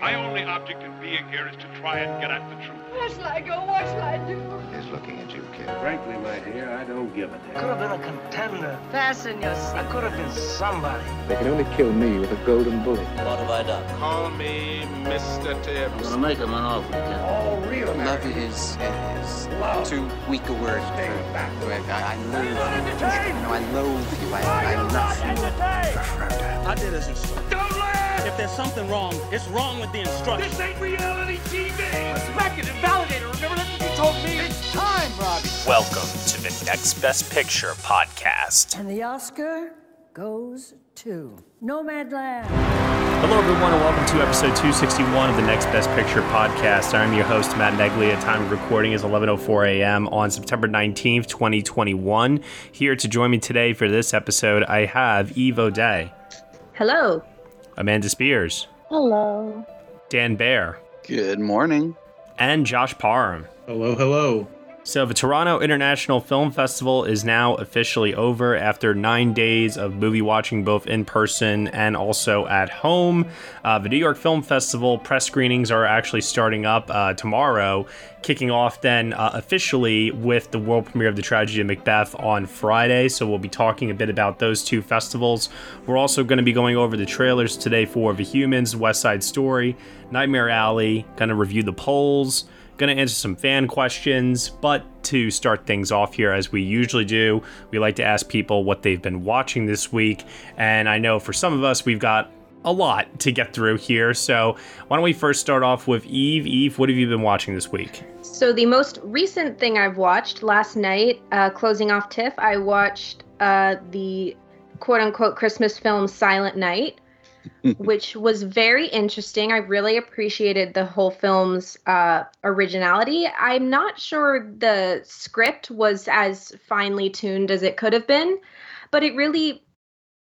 my only object in being here is to try and get at the truth. Where shall I go? What shall I do? Is looking at you, kid. Frankly, my dear, I don't give a damn. Could have been a contender. Fasten your I could have been somebody. They can only kill me with a golden bullet. What have I done? Call me Mr. I'm gonna make him an offer, Ken. All real Love is, is Love. too weak a word for, Stay back. for I, I loathe you. You know, I loathe you. I, I love you. I did as instructed. Don't laugh! If there's something wrong, it's wrong with the instructions. This ain't reality TV! Respect it and validate it. Remember that's what you told me. It's time, Robbie. Welcome to the Next Best Picture podcast. And the Oscar goes to Nomadland. Hello, everyone, and welcome to episode 261 of the Next Best Picture podcast. I'm your host, Matt Neglia. Time of recording is 11:04 a.m. on September 19th, 2021. Here to join me today for this episode, I have Eve O'Dea, Hello. Amanda Spears, Hello. Dan Bayer. Good morning. and Josh Parham. Hello, hello. So, the Toronto International Film Festival is now officially over after nine days of movie watching, both in person and also at home. Uh, the New York Film Festival press screenings are actually starting up uh, tomorrow, kicking off then uh, officially with the world premiere of The Tragedy of Macbeth on Friday. So, we'll be talking a bit about those two festivals. We're also going to be going over the trailers today for The Humans, West Side Story, Nightmare Alley, going to review the polls. Going to answer some fan questions, but to start things off here, as we usually do, we like to ask people what they've been watching this week. And I know for some of us, we've got a lot to get through here. So why don't we first start off with Eve? Eve, what have you been watching this week? So the most recent thing I've watched last night, uh, closing off TIFF, I watched uh, the quote unquote Christmas film Silent Night, which was very interesting. I really appreciated the whole film's uh, originality. I'm not sure the script was as finely tuned as it could have been, but it really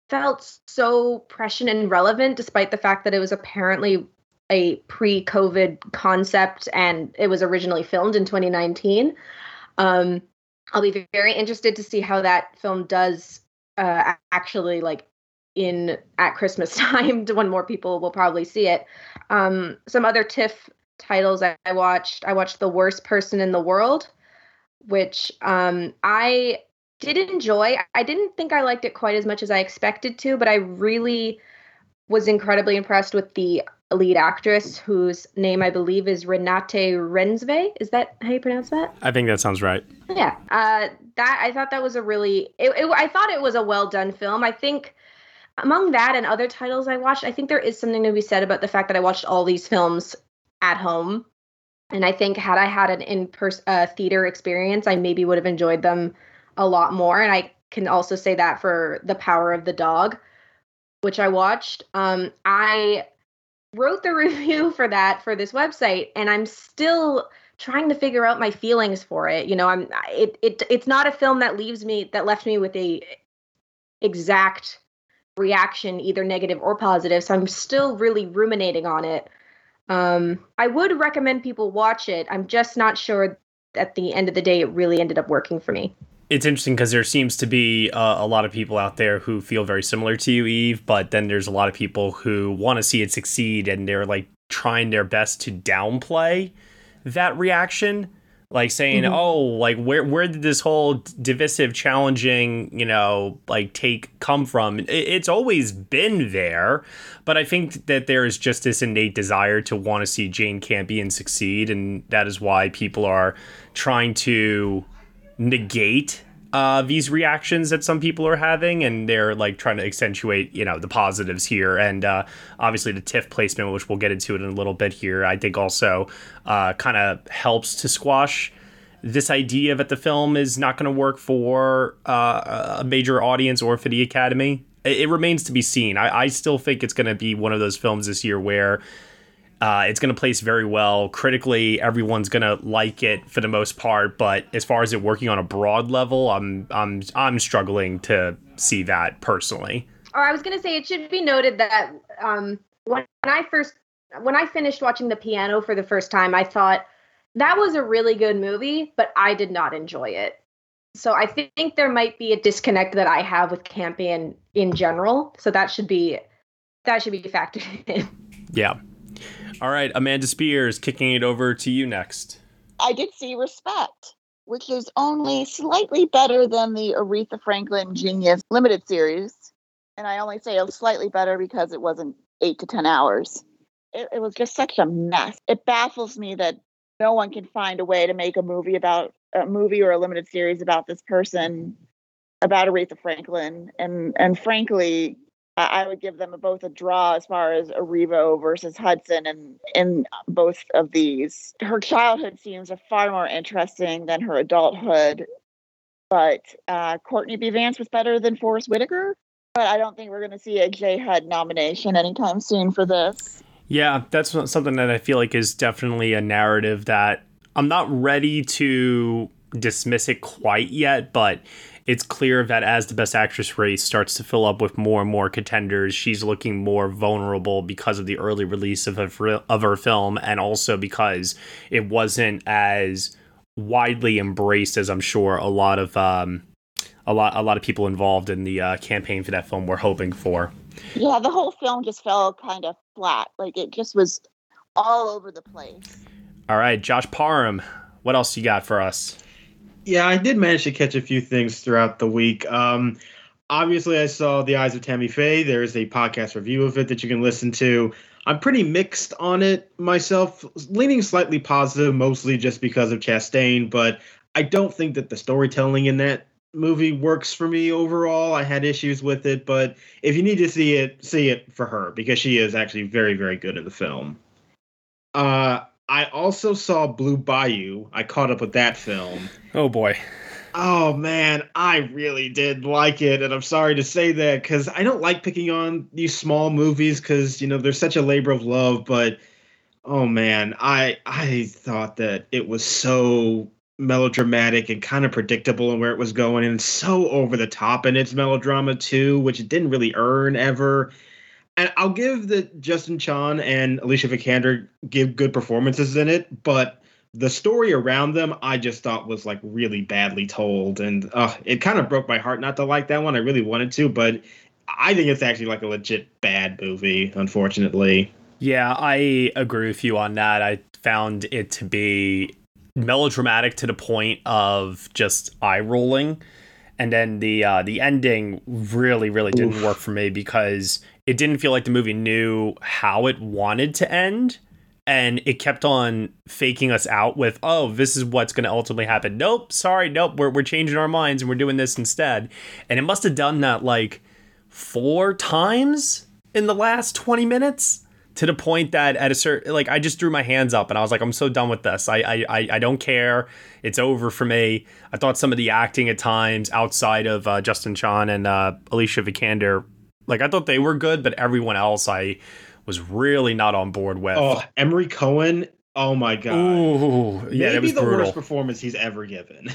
felt so prescient and relevant despite the fact that it was apparently a pre-COVID concept and it was originally filmed in 2019. Um, I'll be very interested to see how that film does uh, actually like in at Christmas time when more people will probably see it. Um, some other TIFF titles I, I watched. I watched The Worst Person in the World, which um, I did enjoy. I didn't think I liked it quite as much as I expected to, but I really was incredibly impressed with the lead actress, whose name I believe is Renate Reinsve. Is that how you pronounce that? I think that sounds right. Yeah. Uh, that I thought that was a really. It, it, I thought it was a well done film. I think among that and other titles I watched, I think there is something to be said about the fact that I watched all these films at home. And I think had I had an in person uh, theater experience, I maybe would have enjoyed them a lot more. And I can also say that for The Power of the Dog, which I watched. Um, I wrote the review for that for this website, and I'm still trying to figure out my feelings for it. You know, I'm it it it's not a film that leaves me that left me with a exact reaction, either negative or positive. So I'm still really ruminating on it. Um, I would recommend people watch it. I'm just not sure at the end of the day it really ended up working for me. It's interesting because there seems to be uh, a lot of people out there who feel very similar to you, Eve, but then there's a lot of people who want to see it succeed and they're like trying their best to downplay that reaction like saying Mhm. oh like where where did this whole divisive challenging you know like take come from It- it's always been there but i think that there is just this innate desire to want to see jane campion succeed and that is why people are trying to negate uh, these reactions that some people are having, and they're like trying to accentuate, you know, the positives here, and uh, obviously the TIFF placement, which we'll get into it in a little bit here, I think also uh, kind of helps to squash this idea that the film is not going to work for uh, a major audience or for the Academy. It, it remains to be seen. I, I still think it's going to be one of those films this year where uh, it's going to place very well critically. Everyone's going to like it for the most part, but as far as it working on a broad level, I'm I'm I'm struggling to see that personally. Or I was gonna say it should be noted that um, when I first when I finished watching the piano for the first time, I thought that was a really good movie, but I did not enjoy it. So I think there might be a disconnect that I have with Campion in general. So that should be that should be factored in. Yeah. All right, Amanda Spears, kicking it over to you next. I did see Respect, which is only slightly better than the Aretha Franklin Genius limited series. And I only say slightly better because it wasn't eight to 10 hours. It, it was just such a mess. It baffles me that no one can find a way to make a movie about a movie or a limited series about this person, about Aretha Franklin. And, and frankly, I would give them both a draw as far as Erivo versus Hudson and in both of these. Her childhood seems far more interesting than her adulthood, but uh, Courtney B. Vance was better than Forest Whitaker. But I don't think we're going to see a J. HUD nomination anytime soon for this. Yeah, that's something that I feel like is definitely a narrative that I'm not ready to dismiss it quite yet, but it's clear that as the best actress race starts to fill up with more and more contenders, she's looking more vulnerable because of the early release of her, of her film, and also because it wasn't as widely embraced as I'm sure a lot of um, a lot a lot of people involved in the uh, campaign for that film were hoping for. Yeah, the whole film just fell kind of flat. Like it just was all over the place. All right, Josh Parham, what else you got for us? Yeah, I did manage to catch a few things throughout the week. Um, obviously, I saw The Eyes of Tammy Faye. There's a podcast review of it that you can listen to. I'm pretty mixed on it myself, leaning slightly positive, mostly just because of Chastain, but I don't think that the storytelling in that movie works for me overall. I had issues with it, but if you need to see it, see it for her because she is actually very, very good in the film. Uh, I also saw Blue Bayou. I caught up with that film. Oh boy. Oh man, I really did like it, and I'm sorry to say that because I don't like picking on these small movies because you know they're such a labor of love. But oh man, I I thought that it was so melodramatic and kind of predictable in where it was going, and so over the top in its melodrama too, which it didn't really earn ever and I'll give that Justin Chon and Alicia Vikander give good performances in it, but the story around them I just thought was like really badly told, and uh, it kind of broke my heart not to like that one. I really wanted to, but I think it's actually like a legit bad movie, unfortunately. Yeah, I agree with you on that. I found it to be melodramatic to the point of just eye rolling and then the uh, the ending really really didn't Oof. work for me because it didn't feel like the movie knew how it wanted to end and it kept on faking us out with oh this is what's going to ultimately happen. Nope sorry nope we're, we're changing our minds and we're doing this instead. And it must have done that like four times in the last 20 minutes to the point that at a certain like I just threw my hands up and I was like I'm so done with this. I I I don't care. It's over for me. I thought some of the acting at times outside of uh, Justin Chon and uh, Alicia Vikander like I thought they were good, but everyone else I was really not on board with. Oh, Emory Cohen. Oh my god. Ooh, yeah, Maybe the brutal. worst performance he's ever given.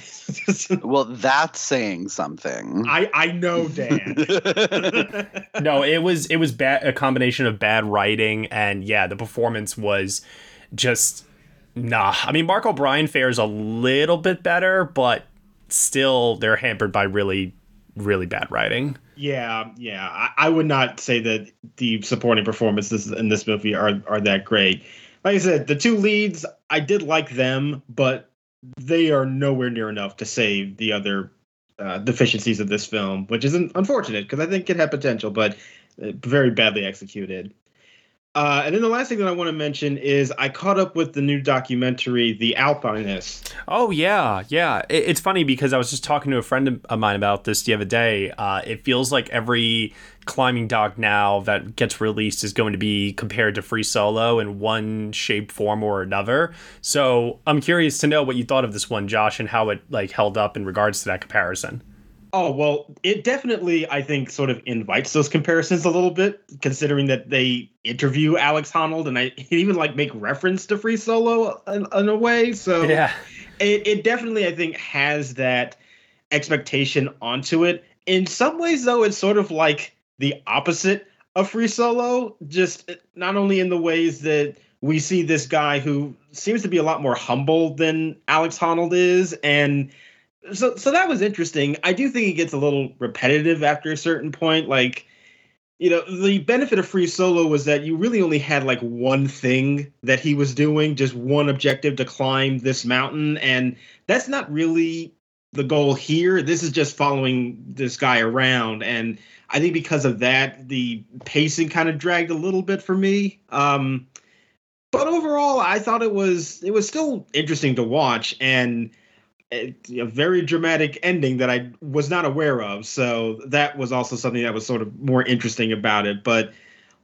well, that's saying something. I I know, Dan. no, it was it was bad a combination of bad writing and yeah, the performance was just nah. I mean, Mark O'Brien fares a little bit better, but still they're hampered by really really bad writing. Yeah, yeah. I, I, would not say that the supporting performances in this movie are are that great. Like I said, the two leads, I did like them, but they are nowhere near enough to save the other uh, deficiencies of this film, which is unfortunate because I think it had potential, but uh, very badly executed. Uh, and then the last thing that I want to mention is I caught up with the new documentary, The Alpinist. Oh yeah, yeah. It, it's funny because I was just talking to a friend of mine about this the other day. Uh, it feels like every climbing doc now that gets released is going to be compared to Free Solo in one shape, form, or another. So I'm curious to know what you thought of this one, Josh, and how it like held up in regards to that comparison. Oh, well, it definitely, I think, sort of invites those comparisons a little bit, considering that they interview Alex Honnold and I even like make reference to Free Solo in, in a way. So yeah, it, it definitely, I think, has that expectation onto it. In some ways, though, it's sort of like the opposite of Free Solo, just not only in the ways that we see this guy who seems to be a lot more humble than Alex Honnold is, and so so that was interesting. I do think it gets a little repetitive after a certain point. Like, you know, the benefit of Free Solo was that you really only had like one thing that he was doing, just one objective to climb this mountain, and that's not really the goal here. This is just following this guy around, and I think because of that, the pacing kind of dragged a little bit for me. Um, but overall, I thought it was it was still interesting to watch and a, a very dramatic ending that I was not aware of. So that was also something that was sort of more interesting about it. But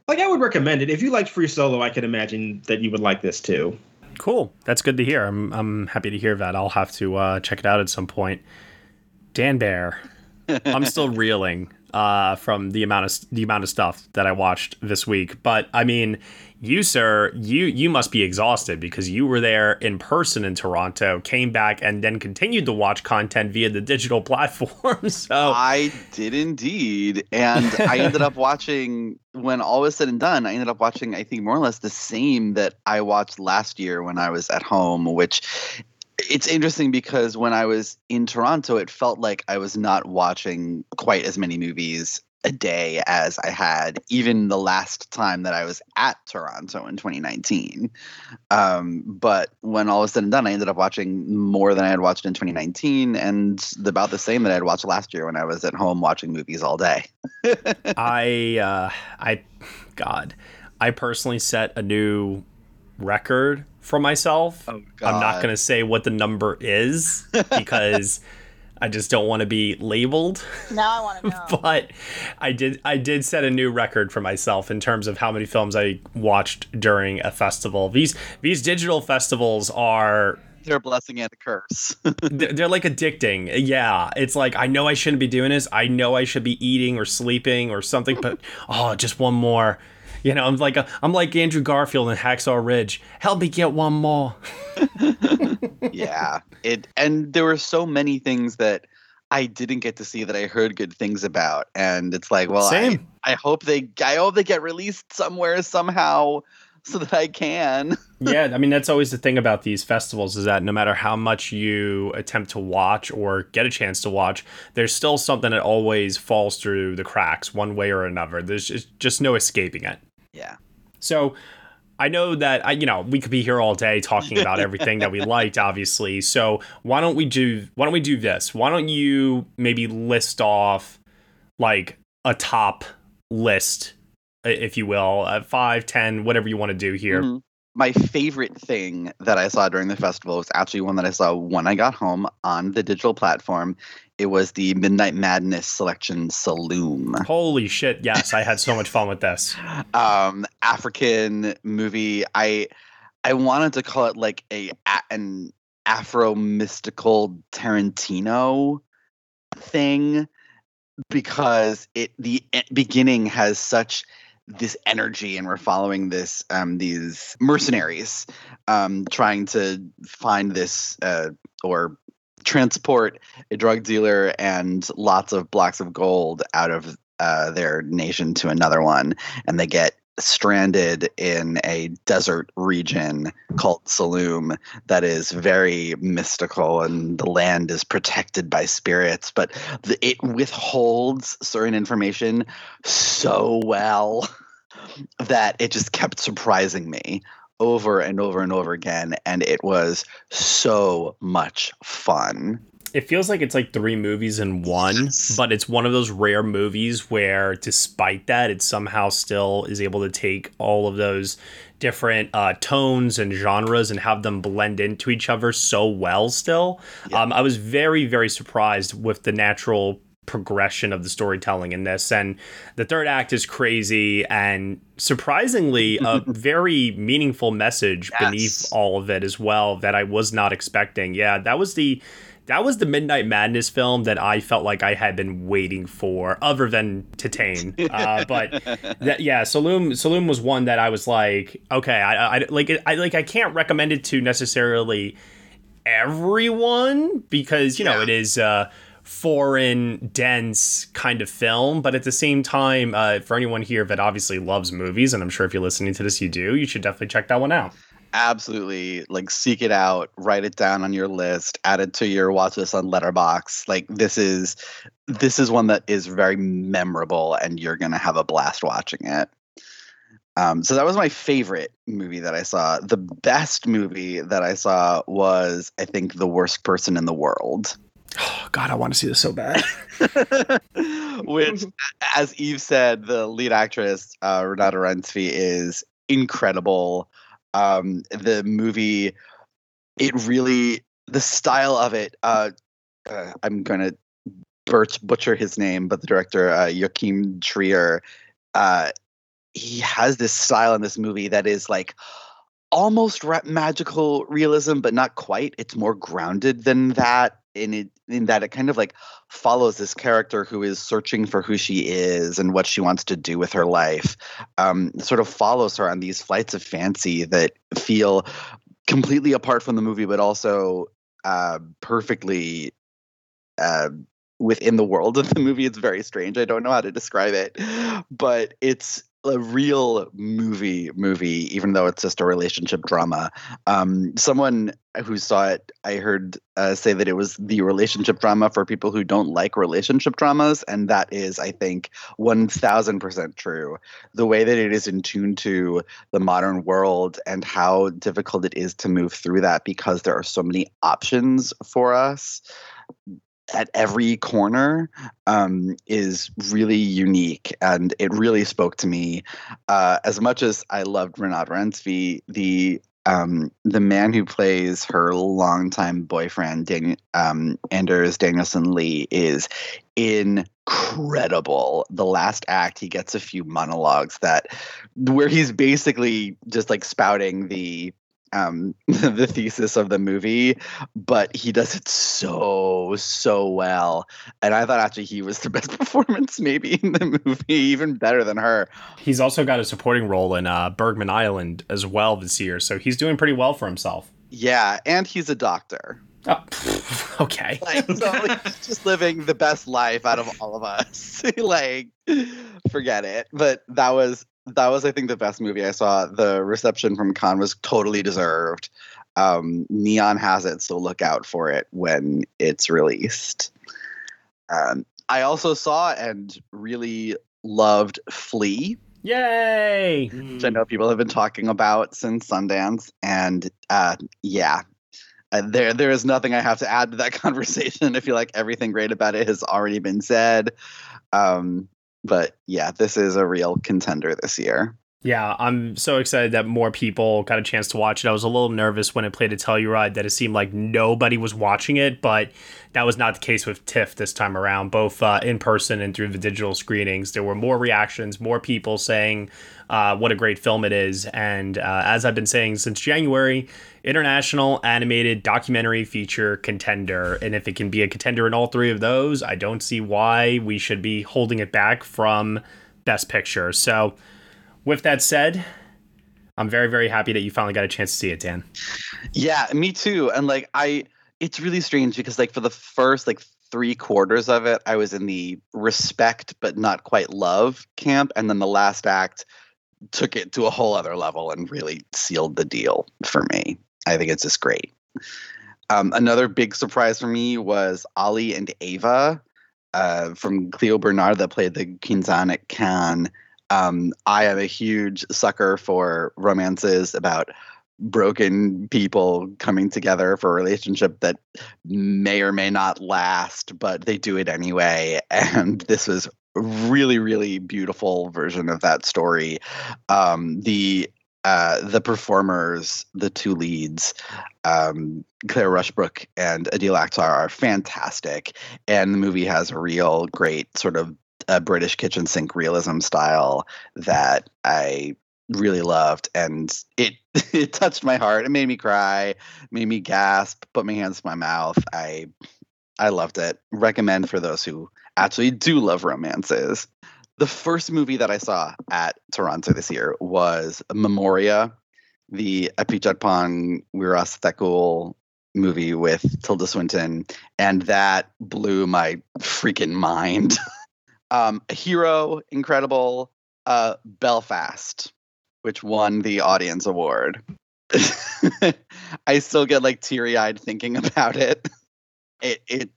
like I would recommend it if you liked Free Solo. I can imagine that you would like this too. Cool. That's good to hear. I'm I'm happy to hear that. I'll have to uh, check it out at some point. Dan Bayer, I'm still reeling uh, from the amount of the amount of stuff that I watched this week. But I mean, you sir, you you must be exhausted because you were there in person in Toronto, came back, and then continued to watch content via the digital platform. so I did indeed, and I ended up watching when all was said and done. I ended up watching, I think, more or less the same that I watched last year when I was at home, which it's interesting because when I was in Toronto, it felt like I was not watching quite as many movies a day as I had even the last time that I was at Toronto in 2019. Um, but when all was said and done, I ended up watching more than I had watched in 2019 and about the same that I had watched last year when I was at home watching movies all day. I, uh, I, God, I personally set a new record for myself. Oh, I'm not going to say what the number is because I just don't want to be labeled. Now I want to know. but I did I did set a new record for myself in terms of how many films I watched during a festival. These these digital festivals are they're a blessing and a curse. they're, they're like addicting. Yeah, it's like I know I shouldn't be doing this. I know I should be eating or sleeping or something, but oh, just one more. You know, I'm like a, I'm like Andrew Garfield in Hacksaw Ridge. Help me get one more. yeah, it and there were so many things that I didn't get to see that I heard good things about, and it's like, well, Same. I, I hope they I hope they get released somewhere somehow so that I can. yeah, I mean that's always the thing about these festivals is that no matter how much you attempt to watch or get a chance to watch, there's still something that always falls through the cracks one way or another. There's just, just no escaping it. Yeah. So I know that I, you know, we could be here all day talking about everything that we liked, obviously. So why don't we do why don't we do this? Why don't you maybe list off like a top list, if you will, uh, five, ten, whatever you want to do here. Mm-hmm. My favorite thing that I saw during the festival was actually one that I saw when I got home on the digital platform. It was the Midnight Madness selection Saloum. Holy shit! Yes, I had so much fun with this. Um, African movie. I I wanted to call it like a an Afro mystical Tarantino thing because it the beginning has such this energy and we're following this um, these mercenaries um, trying to find this uh, or transport a drug dealer and lots of blocks of gold out of uh, their nation to another one. And they get stranded in a desert region called Saloum that is very mystical and the land is protected by spirits, but the, it withholds certain information so well that it just kept surprising me over and over and over again. And it was so much fun it feels like it's like three movies in one, but it's one of those rare movies where, despite that, it somehow still is able to take all of those different uh, tones and genres and have them blend into each other so well. Still, yeah. um, I was very, very surprised with the natural progression of the storytelling in this and the third act is crazy and surprisingly a very meaningful message yes. beneath all of it as well that I was not expecting. Yeah, that was the that was the Midnight Madness film that I felt like I had been waiting for, other than Titane. Uh, but that, yeah, Saloum Saloum was one that I was like, okay, I, I like it, I like I can't recommend it to necessarily everyone because you know it is. Uh, foreign, dense kind of film. But at the same time, uh, for anyone here that obviously loves movies, and I'm sure if you're listening to this, you do, you should definitely check that one out. absolutely like seek it out, write it down on your list, add it to your watch list on Letterboxd. Like this is this is one that is very memorable, and you're gonna have a blast watching it. Um, so that was my favorite movie that I saw. The best movie that I saw was, I think, The Worst Person in the World. Oh, God, I want to see this so bad. Which, as Eve said, the lead actress, uh, Renata Rensby, is incredible. Um, the movie, it really, the style of it, uh, uh, I'm going to Birch butcher his name, but the director, uh, Joachim Trier, uh, he has this style in this movie that is like almost ra- magical realism, but not quite. It's more grounded than that. In it, in that it kind of like follows this character who is searching for who she is and what she wants to do with her life. Um, sort of follows her on these flights of fancy that feel completely apart from the movie, but also uh, perfectly uh, within the world of the movie. It's very strange. I don't know how to describe it, but it's a real movie movie even though it's just a relationship drama. Um, someone who saw it i heard uh, say that it was the relationship drama for people who don't like relationship dramas and that is i think 1000% true. The way that it is in tune to the modern world and how difficult it is to move through that because there are so many options for us at every corner um, is really unique, and it really spoke to me. Uh, as much as I loved Renat Rensby, the um, the man who plays her longtime boyfriend, Dan- um, Anders Danielsen Lie, is incredible. The last act, he gets a few monologues that where he's basically just like spouting the um the thesis of the movie but he does it so so well. And i thought actually he was the best performance maybe in the movie even better than her. He's also got a supporting role in uh, Bergman Island as well this year, so he's doing pretty well for himself. yeah and he's a doctor. Oh, okay. like so he's just living the best life out of all of us. Like forget it. But that was that was i think the best movie i saw the reception from Cannes was totally deserved um, neon has it so look out for it when it's released um, i also saw and really loved Flee Yay! which i know people have been talking about since sundance and uh, yeah uh, there there is nothing I have to add to that conversation. I feel like everything great about it has already been said. Um, but yeah, this is a real contender this year. Yeah, I'm so excited that more people got a chance to watch it. I was a little nervous when it played at Telluride that it seemed like nobody was watching it, but that was not the case with TIFF this time around, both uh, in person and through the digital screenings. There were more reactions, more people saying uh, what a great film it is. And uh, as I've been saying since January, international animated documentary feature contender. And if it can be a contender in all three of those, I don't see why we should be holding it back from Best Picture. So, with that said, I'm very, very happy that you finally got a chance to see it, Dan. Yeah, me too. And like I it's really strange because like for the first like three quarters of it, I was in the respect but not quite love camp. And then the last act took it to a whole other level and really sealed the deal for me. I think it's just great. Um, another big surprise for me was Ali and Ava uh, from Clio Barnard that played the Quinzaine at Cannes. Um, I am a huge sucker for romances about broken people coming together for a relationship that may or may not last, but they do it anyway. And this was really, really beautiful version of that story. Um, the uh, the performers, the two leads, um, Claire Rushbrook and Adil Akhtar, are fantastic, and the movie has a real great sort of a British kitchen sink realism style that I really loved, and it it touched my heart. It made me cry, made me gasp, put my hands to my mouth. I I loved it. Recommend for those who actually do love romances. The first movie that I saw at Toronto this year was Memoria, the Apichatpong Weerasethakul movie with Tilda Swinton, and that blew my freaking mind. um, Hero, incredible. Uh, Belfast, which won the audience award. I still get like teary eyed thinking about it. It it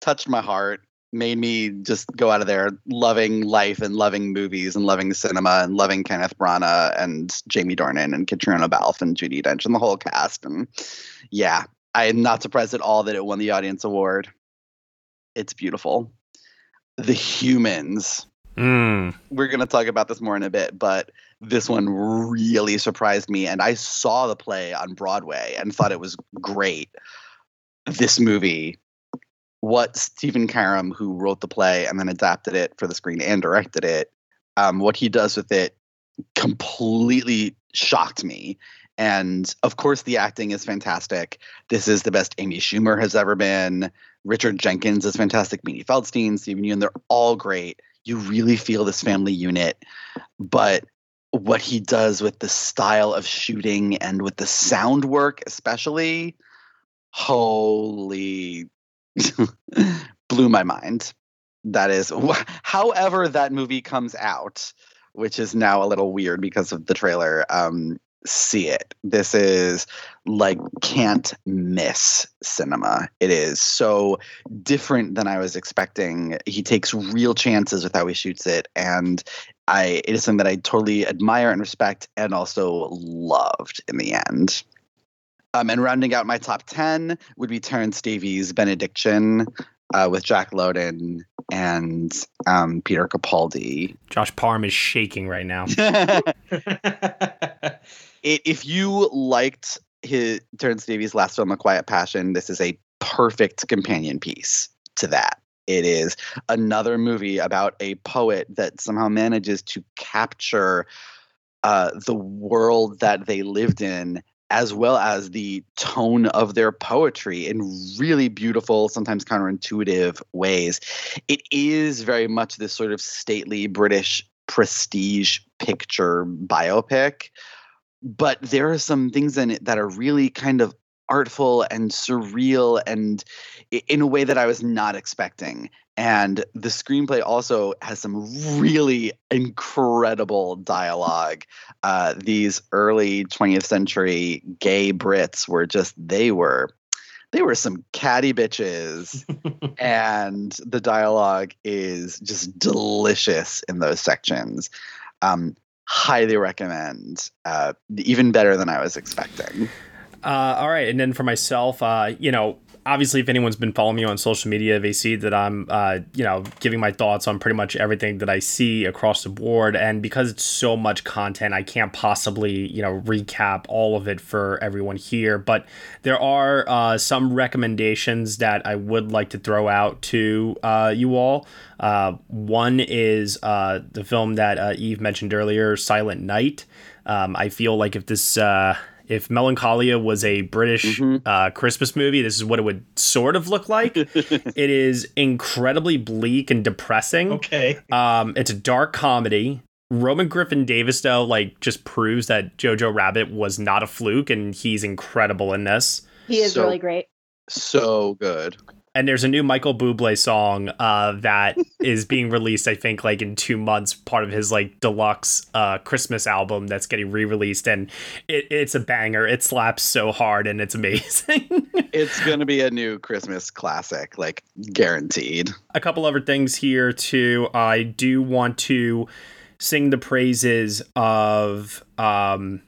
touched my heart, made me just go out of there loving life and loving movies and loving cinema and loving Kenneth Branagh and Jamie Dornan and Caitríona Balfe and Judi Dench and the whole cast. And yeah, I am not surprised at all that it won the audience award. It's beautiful. The humans. Mm. We're going to talk about this more in a bit, but this one really surprised me. And I saw the play on Broadway and thought it was great. This movie, what Stephen Karam, who wrote the play and then adapted it for the screen and directed it, um, what he does with it completely shocked me. And of course, the acting is fantastic. This is the best Amy Schumer has ever been. Richard Jenkins is fantastic. Beanie Feldstein, Steven Yeun, they're all great. You really feel this family unit. But what he does with the style of shooting and with the sound work, especially, holy, blew my mind. That is, however, that movie comes out, which is now a little weird because of the trailer. Um, see it. This is like can't miss cinema. It is so different than I was expecting. He takes real chances with how he shoots it, and I it is something that I totally admire and respect, and also loved in the end. Um, and rounding out my top ten would be Terence Davies' Benediction uh, with Jack Lowden and um, Peter Capaldi. Josh Parham is shaking right now. it, if you liked his Terence Davies' last film, A Quiet Passion, this is a perfect companion piece to that. It is another movie about a poet that somehow manages to capture uh, the world that they lived in, as well as the tone of their poetry in really beautiful, sometimes counterintuitive ways. It is very much this sort of stately British prestige picture biopic but there are some things in it that are really kind of artful and surreal and in a way that I was not expecting. And the screenplay also has some really incredible dialogue. Uh, these early 20th century gay Brits were just, they were. They were some catty bitches, and the dialogue is just delicious in those sections. Um, highly recommend. Uh, even better than I was expecting. Uh, all right, and then for myself, uh, you know, obviously, if anyone's been following me on social media, they see that I'm, uh, you know, giving my thoughts on pretty much everything that I see across the board. And because it's so much content, I can't possibly, you know, recap all of it for everyone here. But there are uh, some recommendations that I would like to throw out to uh, you all. Uh, one is uh, the film that uh, Eve mentioned earlier, Silent Night. Um, I feel like if this if Melancholia was a British Mm-hmm. uh, Christmas movie, this is what it would sort of look like. it is incredibly bleak and depressing. Okay. Um, it's a dark comedy. Roman Griffin Davis, though, like just proves that Jojo Rabbit was not a fluke, and he's incredible in this. He is So- really great. So good. And there's a new Michael Bublé song uh, that is being released, I think, like in two months, part of his like deluxe uh, Christmas album that's getting re-released, and it, it's a banger. It slaps so hard, and it's amazing. It's going to be a new Christmas classic, like guaranteed. a couple other things here too. I do want to sing the praises of um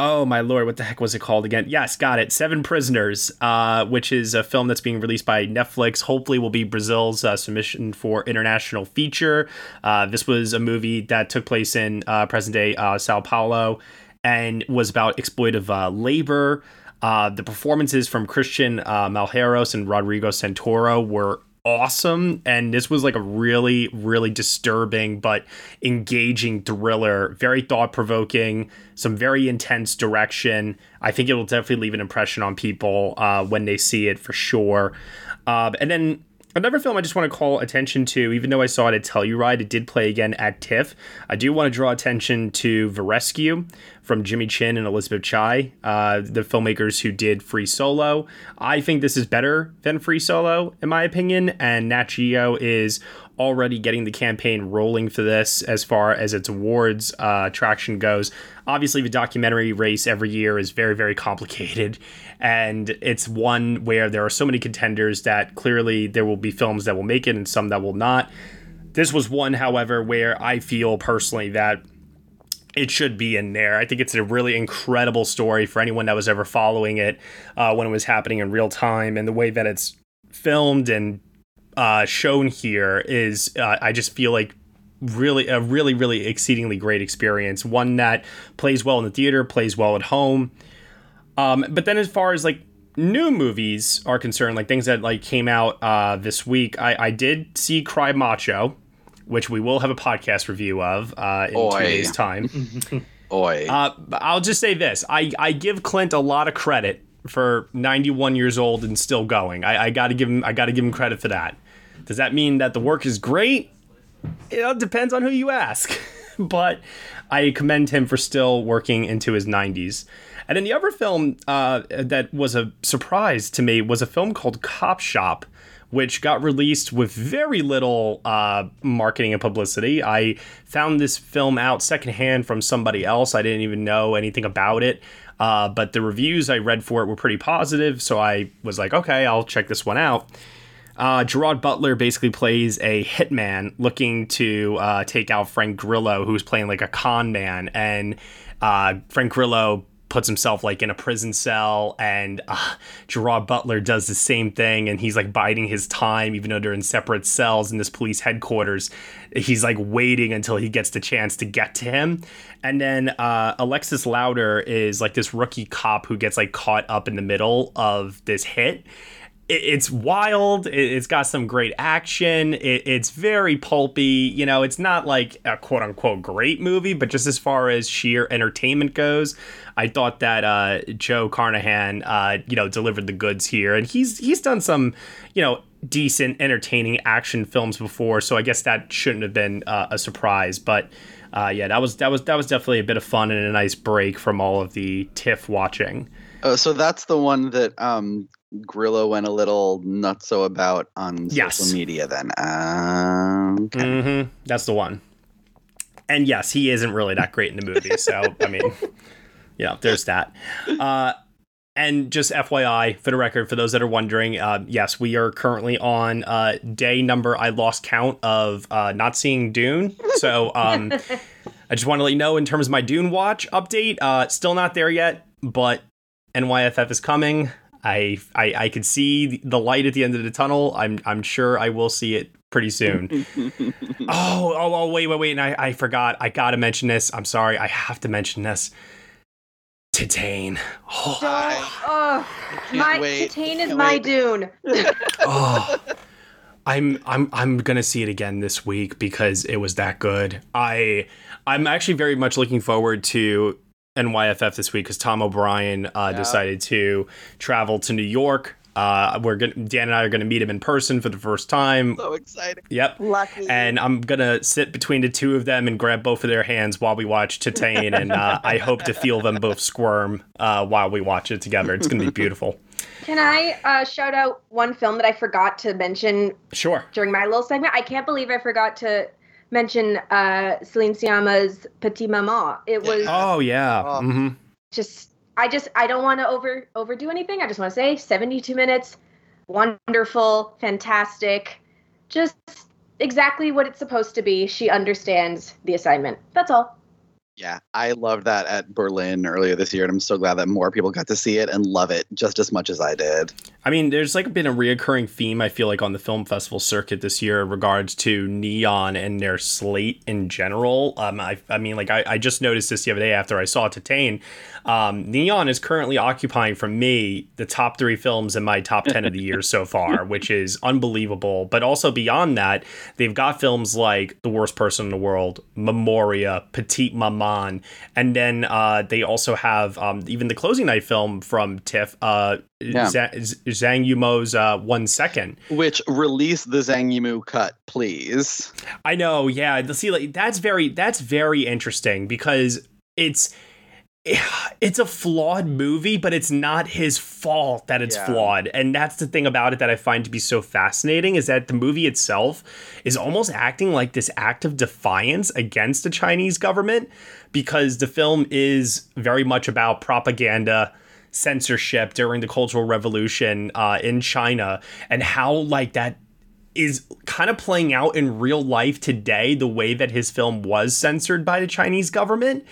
Oh my lord, what the heck was it called again? Yes, got it. Seven Prisoners, uh, which is a film that's being released by Netflix. Hopefully, will be Brazil's uh, submission for international feature. Uh, this was a movie that took place in uh, present day uh, Sao Paulo and was about exploitive uh, labor. The performances from Christian Malheiros and Rodrigo Santoro were awesome and this was like a really really disturbing but engaging thriller. Very thought-provoking some very intense direction. I think it will definitely leave an impression on people uh, when they see it for sure. Uh, and then Another film I just want to call attention to, even though I saw it at Telluride, it did play again at TIFF. I do want to draw attention to The Rescue from Jimmy Chin and Elizabeth Chai, uh, the filmmakers who did Free Solo. I think this is better than Free Solo, in my opinion, and Nat Geo is already getting the campaign rolling for this as far as its awards uh, traction goes. Obviously, the documentary race every year is very, very complicated. And it's one where there are so many contenders that clearly there will be films that will make it and some that will not. This was one, however, where I feel personally that it should be in there. I think it's a really incredible story for anyone that was ever following it uh, when it was happening in real time, and the way that it's filmed and uh, shown here is, uh, I just feel like really a really really exceedingly great experience. One that plays well in the theater, plays well at home. Um, but then as far as like new movies are concerned, like things that like came out uh, this week, I, I did see Cry Macho which we will have a podcast review of uh, in Oy. two days' time. Oi. Uh, I'll just say this: I I give Clint a lot of credit for 91 years old and still going. I, I got to give him I got to give him credit for that. Does that mean that the work is great? It depends on who you ask. but I commend him for still working into his 90s. And then the other film uh, that was a surprise to me was a film called Cop Shop, which got released with very little uh, marketing and publicity. I found this film out secondhand from somebody else. I didn't even know anything about it. Uh, but the reviews I read for it were pretty positive, so I was like, okay, I'll check this one out. Uh, Gerard Butler basically plays a hitman looking to uh, take out Frank Grillo, who's playing like a con man, and uh, Frank Grillo puts himself like in a prison cell and uh, Gerard Butler does the same thing. And he's like biding his time even though they're in separate cells in this police headquarters. He's like waiting until he gets the chance to get to him. And then uh, Alexis Louder is like this rookie cop who gets like caught up in the middle of this hit it's wild. It's got some great action. It's very pulpy. You know, it's not like a quote unquote great movie, but just as far as sheer entertainment goes, I thought that uh, Joe Carnahan, uh, you know, delivered the goods here, and he's he's done some, you know, decent, entertaining action films before. So I guess that shouldn't have been uh, a surprise. But uh, yeah, that was that was that was definitely a bit of fun and a nice break from all of the TIFF watching. Oh, so that's the one that um, Grillo went a little nutso about on Yes. social media. Then, um, okay. Mm-hmm. That's the one. And yes, he isn't really that great in the movie. So I mean, yeah, there's that. Uh, and just FYI, for the record, for those that are wondering, uh, yes, we are currently on uh, day number. I lost count of uh, not seeing Dune. So um, I just want to let you know, in terms of my Dune watch update, uh, still not there yet, but NYFF is coming. I, I I can see the light at the end of the tunnel. I'm I'm sure I will see it pretty soon. oh, oh, oh, wait, wait, wait. And I, I forgot. I gotta mention this. I'm sorry. I have to mention this. Titane. Oh, Oh, my wait. Titane is my wait. Dune. oh. I'm I'm I'm gonna see it again this week because it was that good. I I'm actually very much looking forward to NYFF this week because Tom O'Brien uh, decided to travel to New York. Uh, we're gonna Dan and I are gonna meet him in person for the first time. so exciting. Yep. Lucky. And I'm gonna sit between the two of them and grab both of their hands while we watch Titane, and uh, I hope to feel them both squirm uh, while we watch it together. It's gonna be beautiful. Can I uh, shout out one film that I forgot to mention Sure. during my little segment? I can't believe I forgot to mention uh, Céline Sciamma's Petite Maman. It was Oh yeah. Oh. hmm just I just I don't want to over overdo anything. I just want to say 72 minutes, wonderful, fantastic, just exactly what it's supposed to be. She understands the assignment. That's all. Yeah, I loved that at Berlin earlier this year, and I'm so glad that more people got to see it and love it just as much as I did. I mean, there's like been a reoccurring theme I feel like on the film festival circuit this year in regards to Neon and their slate in general. Um, I, I mean, like I, I just noticed this the other day after I saw Titane. Um, Neon is currently occupying for me the top three films in my top ten of the year so far, which is unbelievable. But also beyond that, they've got films like The Worst Person in the World, Memoria, Petite Maman, and then uh, they also have um, even the closing night film from TIFF, uh, Yeah. Zhang, Zhang Yimou's uh, One Second. Which release the Zhang Yimou cut, please. I know, yeah. See, like that's very that's very interesting because it's it's a flawed movie, but it's not his fault that it's Yeah. flawed. And that's the thing about it that I find to be so fascinating is that the movie itself is almost acting like this act of defiance against the Chinese government because the film is very much about propaganda censorship during the cultural revolution uh, in china and how like that is kind of playing out in real life today the way that his film was censored by the Chinese government.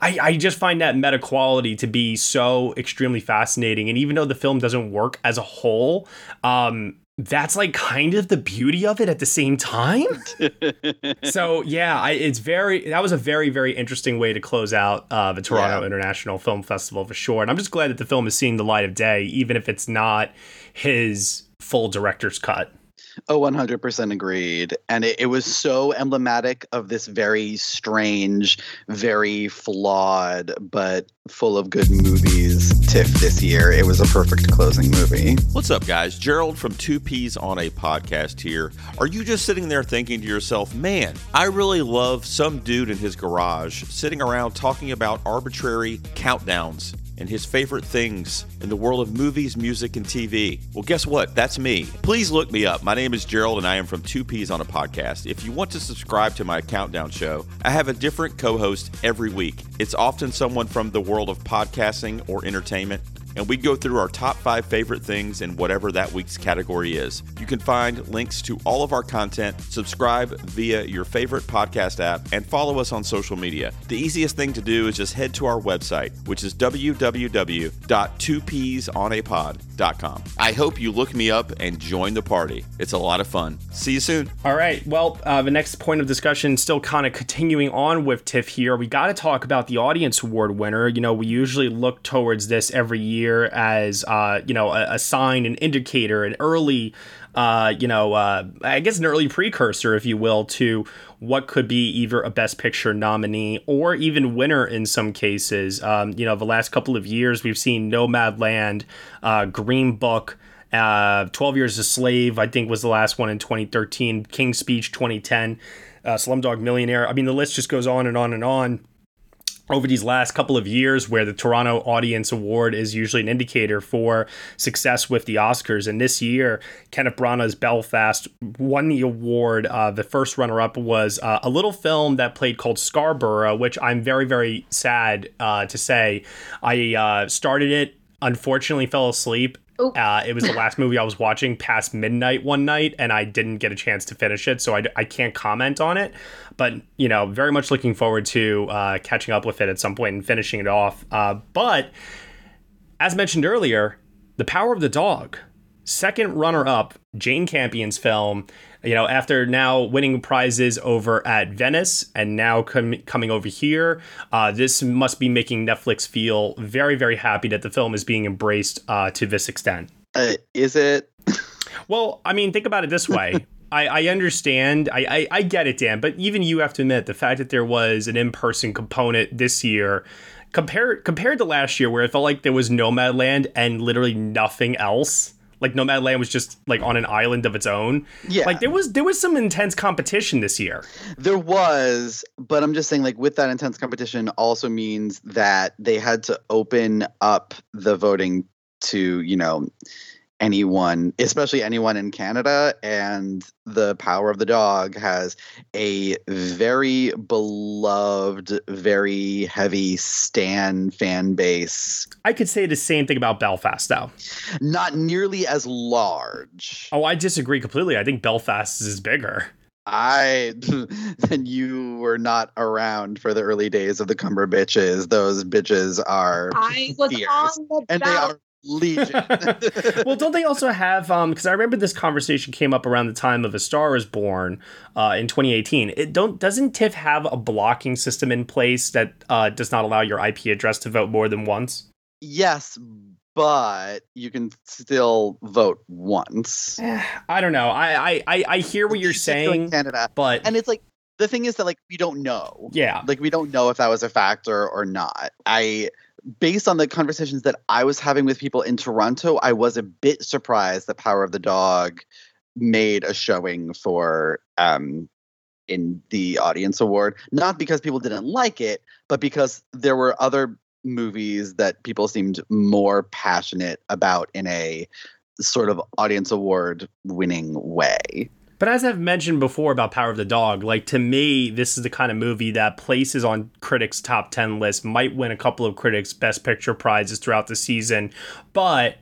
I, I just find that meta quality to be so extremely fascinating. And even though the film doesn't work as a whole, um, that's like kind of the beauty of it at the same time. so yeah, I, it's very that was a very very interesting way to close out uh, the Toronto Yeah. International Film Festival for sure. And I'm just glad that the film is seeing the light of day, even if it's not his full director's cut. Oh, 100% agreed. And it, it was so emblematic of this very strange, very flawed, but full of good movies TIFF this year. It was a perfect closing movie. What's up, guys? Gerald from Two Peas on a Podcast here. Are you just sitting there thinking to yourself, man, I really love some dude in his garage sitting around talking about arbitrary countdowns and his favorite things in the world of movies, music, and TV? Well, guess what? That's me. Please look me up. My name is Gerald, and I am from Two Peas on a Podcast. If you want to subscribe to my countdown show, I have a different co host every week. It's often someone from the world of podcasting or entertainment and we go through our top five favorite things in whatever that week's category is. You can find links to all of our content, subscribe via your favorite podcast app, and follow us on social media. The easiest thing to do is just head to our website, which is www.twopeasonapod.com. I hope you look me up and join the party. It's a lot of fun. See you soon. All right. Well, uh, the next point of discussion, still kind of continuing on with TIFF here, we got to talk about the Audience Award winner. You know, we usually look towards this every year as, uh, you know, a, a sign, an indicator, an early, uh, you know, uh, I guess an early precursor, if you will, to what could be either a Best Picture nominee or even winner in some cases. Um, you know, the last couple of years, we've seen Nomadland, uh, Green Book. Uh, 12 Years a Slave, I think, was the last one in 2013. King's Speech 2010. Uh, Slumdog Millionaire. I mean, the list just goes on and on and on over these last couple of years where the Toronto Audience Award is usually an indicator for success with the Oscars. And this year, Kenneth Branagh's Belfast won the award. Uh, the first runner up was uh, a little film that played called Scarborough, which I'm very, very sad uh, to say. I uh, started it, unfortunately, fell asleep. Uh, it was the last movie I was watching past midnight one night, and I didn't get a chance to finish it, so I, I can't comment on it. But, you know, very much looking forward to uh, catching up with it at some point and finishing it off. Uh, but, as mentioned earlier, The Power of the Dog, second runner up, Jane Campion's film, you know, after now winning prizes over at Venice and now com- coming over here, uh, this must be making Netflix feel very, very happy that the film is being embraced uh, to this extent. Uh, is it? Well, I mean, think about it this way. I, I understand. I, I, I get it, Dan, but even you have to admit the fact that there was an in person component this year compared compared to last year where it felt like there was Nomadland and literally nothing else. Like Nomadland was just like on an island of its own. Yeah. Like there was there was some intense competition this year. There was, but I'm just saying, like, with that intense competition, also means that they had to open up the voting to, you know, anyone, especially anyone in Canada. And the Power of the Dog has a very beloved, very heavy Stan fan base. I could say the same thing about Belfast, though. Not nearly as large. Oh, I disagree completely. I think Belfast is bigger. I then you were not around for the early days of the Cumberbitches. Those bitches are I was fierce, on the and they are legion. well, don't they also have? Um, because I remember this conversation came up around the time of A Star Is Born, uh, in 2018. It don't doesn't TIFF have a blocking system in place that uh does not allow your IP address to vote more than once? yes, but you can still vote once. I don't know. I I I, I hear what you're saying, Canada, but and it's like the thing is that like we don't know. Yeah. Like we don't know if that was a factor or not. I based on the conversations that I was having with people in Toronto, I was a bit surprised that Power of the Dog made a showing for um in the audience award not because people didn't like it but because there were other movies that people seemed more passionate about in a sort of audience award winning way. But as I've mentioned before about Power of the Dog, like to me, this is the kind of movie that places on critics' top 10 list, might win a couple of critics' best picture prizes throughout the season. But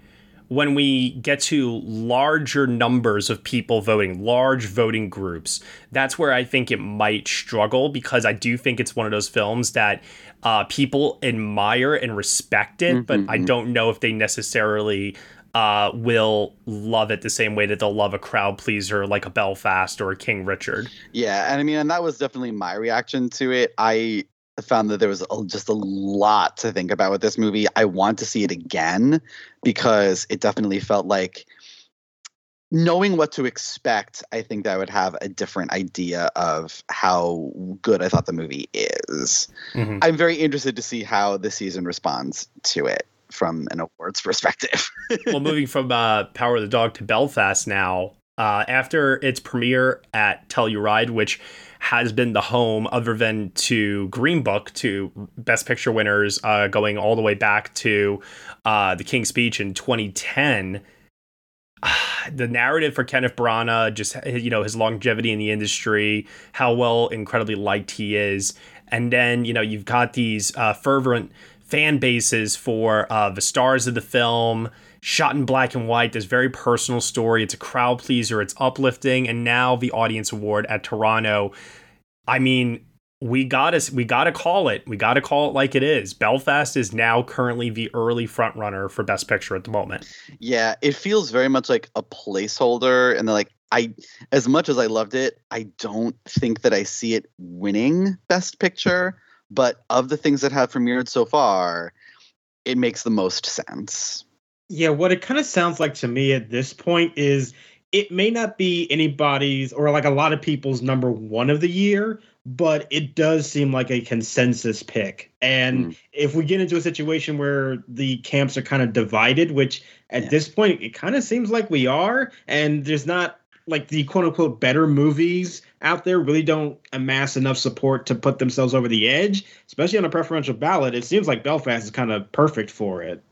when we get to larger numbers of people voting, large voting groups, that's where I think it might struggle because I do think it's one of those films that uh, people admire and respect it, but I Mhm. don't know if they necessarily uh, will love it the same way that they'll love a crowd pleaser like a Belfast or a King Richard. Yeah, and I mean, and that was definitely my reaction to it. I found that there was a, just a lot to think about with this movie. I want to see it again because it definitely felt like knowing what to expect. I think that I would have a different idea of how good I thought the movie is. Mhm. I'm very interested to see how the season responds to it from an awards perspective. well, moving from uh, Power of the Dog to Belfast now, uh, after its premiere at Telluride, which has been the home, other than to Green Book, to Best Picture winners, uh, going all the way back to uh, The King's Speech in 2010. The narrative for Kenneth Branagh, just you know his longevity in the industry, how well incredibly liked he is, and then you know you've got these uh, fervent fan bases for uh, the stars of the film, shot in black and white. This very personal story. It's a crowd pleaser. It's uplifting, and now the audience award at Toronto. I mean, we gotta we gotta call it. We gotta call it like it is. Belfast is now currently the early front runner for Best Picture at the moment. Yeah, it feels very much like a placeholder, and like, I, as much as I loved it, I don't think that I see it winning Best Picture. But of the things that have premiered so far, it makes the most sense. Yeah, what it kind of sounds like to me at this point is it may not be anybody's or like a lot of people's number one of the year, but it does seem like a consensus pick. And Mm. if we get into a situation where the camps are kind of divided, which at Yeah. this point it kind of seems like we are, and there's not like the quote unquote better movies out there really don't amass enough support to put themselves over the edge, especially on a preferential ballot. It seems like Belfast is kind of perfect for it.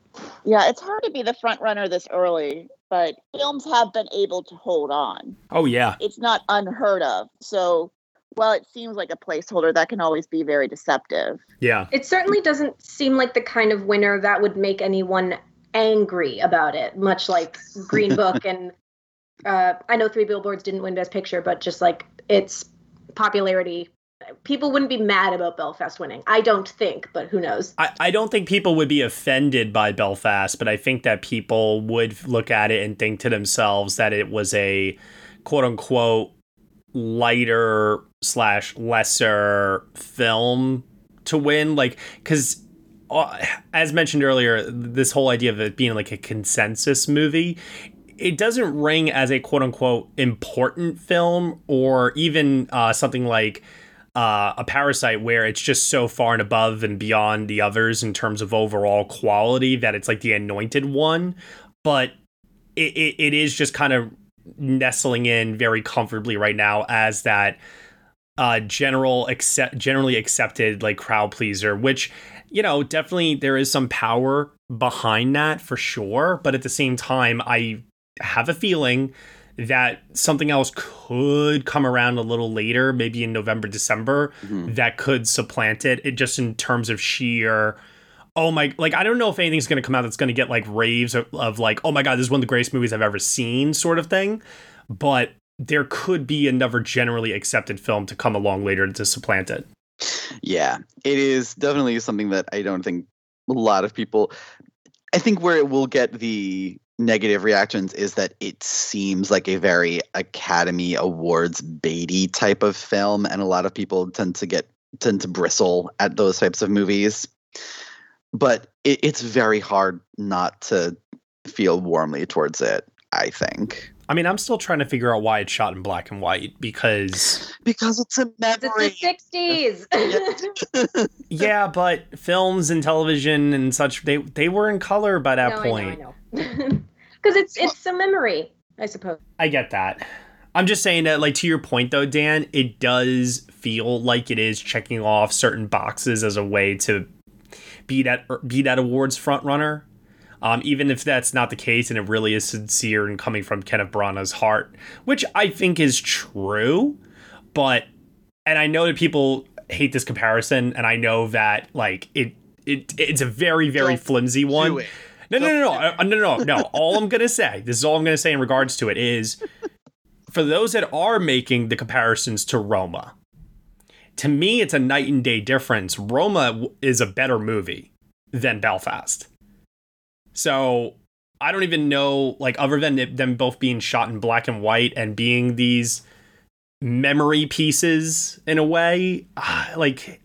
Yeah, it's hard to be the front runner this early, but films have been able to hold on. Oh yeah, It's not unheard of. So while it seems like a placeholder, that can always be very deceptive. yeah. It certainly doesn't seem like the kind of winner that would make anyone angry about it, much like Green Book and uh, I know Three Billboards didn't win Best Picture, but just like its popularity, people wouldn't be mad about Belfast winning. I don't think, but who knows? I, I don't think people would be offended by Belfast, but I think that people would look at it and think to themselves that it was a quote unquote lighter slash lesser film to win. Like, because uh, as mentioned earlier, this whole idea of it being like a consensus movie, it doesn't ring as a quote unquote important film or even uh, something like uh, a parasite where it's just so far and above and beyond the others in terms of overall quality that it's like the anointed one. But it, it, it is just kind of nestling in very comfortably right now as that uh general accept generally accepted like crowd pleaser which you know definitely there is some power behind that for sure. But at the same time i have a feeling that something else could come around a little later, maybe in November, December, Mhm. that could supplant it. It just in terms of sheer, oh my, like I don't know if anything's going to come out that's going to get like raves of, of like, oh my god, this is one of the greatest movies I've ever seen, sort of thing. But there could be another generally accepted film to come along later to supplant it. Yeah, it is definitely something that I don't think a lot of people. I think where it will get the negative reactions is that it seems like a very Academy Awards baity type of film, and a lot of people tend to get tend to bristle at those types of movies. But it, it's very hard not to feel warmly towards it. I think I mean, I'm still trying to figure out why it's shot in black and white because because it's a memory. It's the 60s. yeah, but films and television and such they they were in color by that no, point. I know, I know. Because it's it's a memory, I suppose. I get that. I'm just saying that, like, to your point though, Dan, it does feel like it is checking off certain boxes as a way to be that be that awards front runner. Um, even if that's not the case and it really is sincere and coming from Kenneth Branagh's heart, which I think is true, but and I know that people hate this comparison, and I know that like it it it's a very very Don't flimsy one. do it. No, no, no, no, uh, no, no, no, no. All I'm gonna say, this is all I'm gonna say in regards to it is, for those that are making the comparisons to Roma, to me it's a night and day difference. Roma is a better movie than Belfast. So I don't even know, like, other than them both being shot in black and white and being these memory pieces in a way, ah, like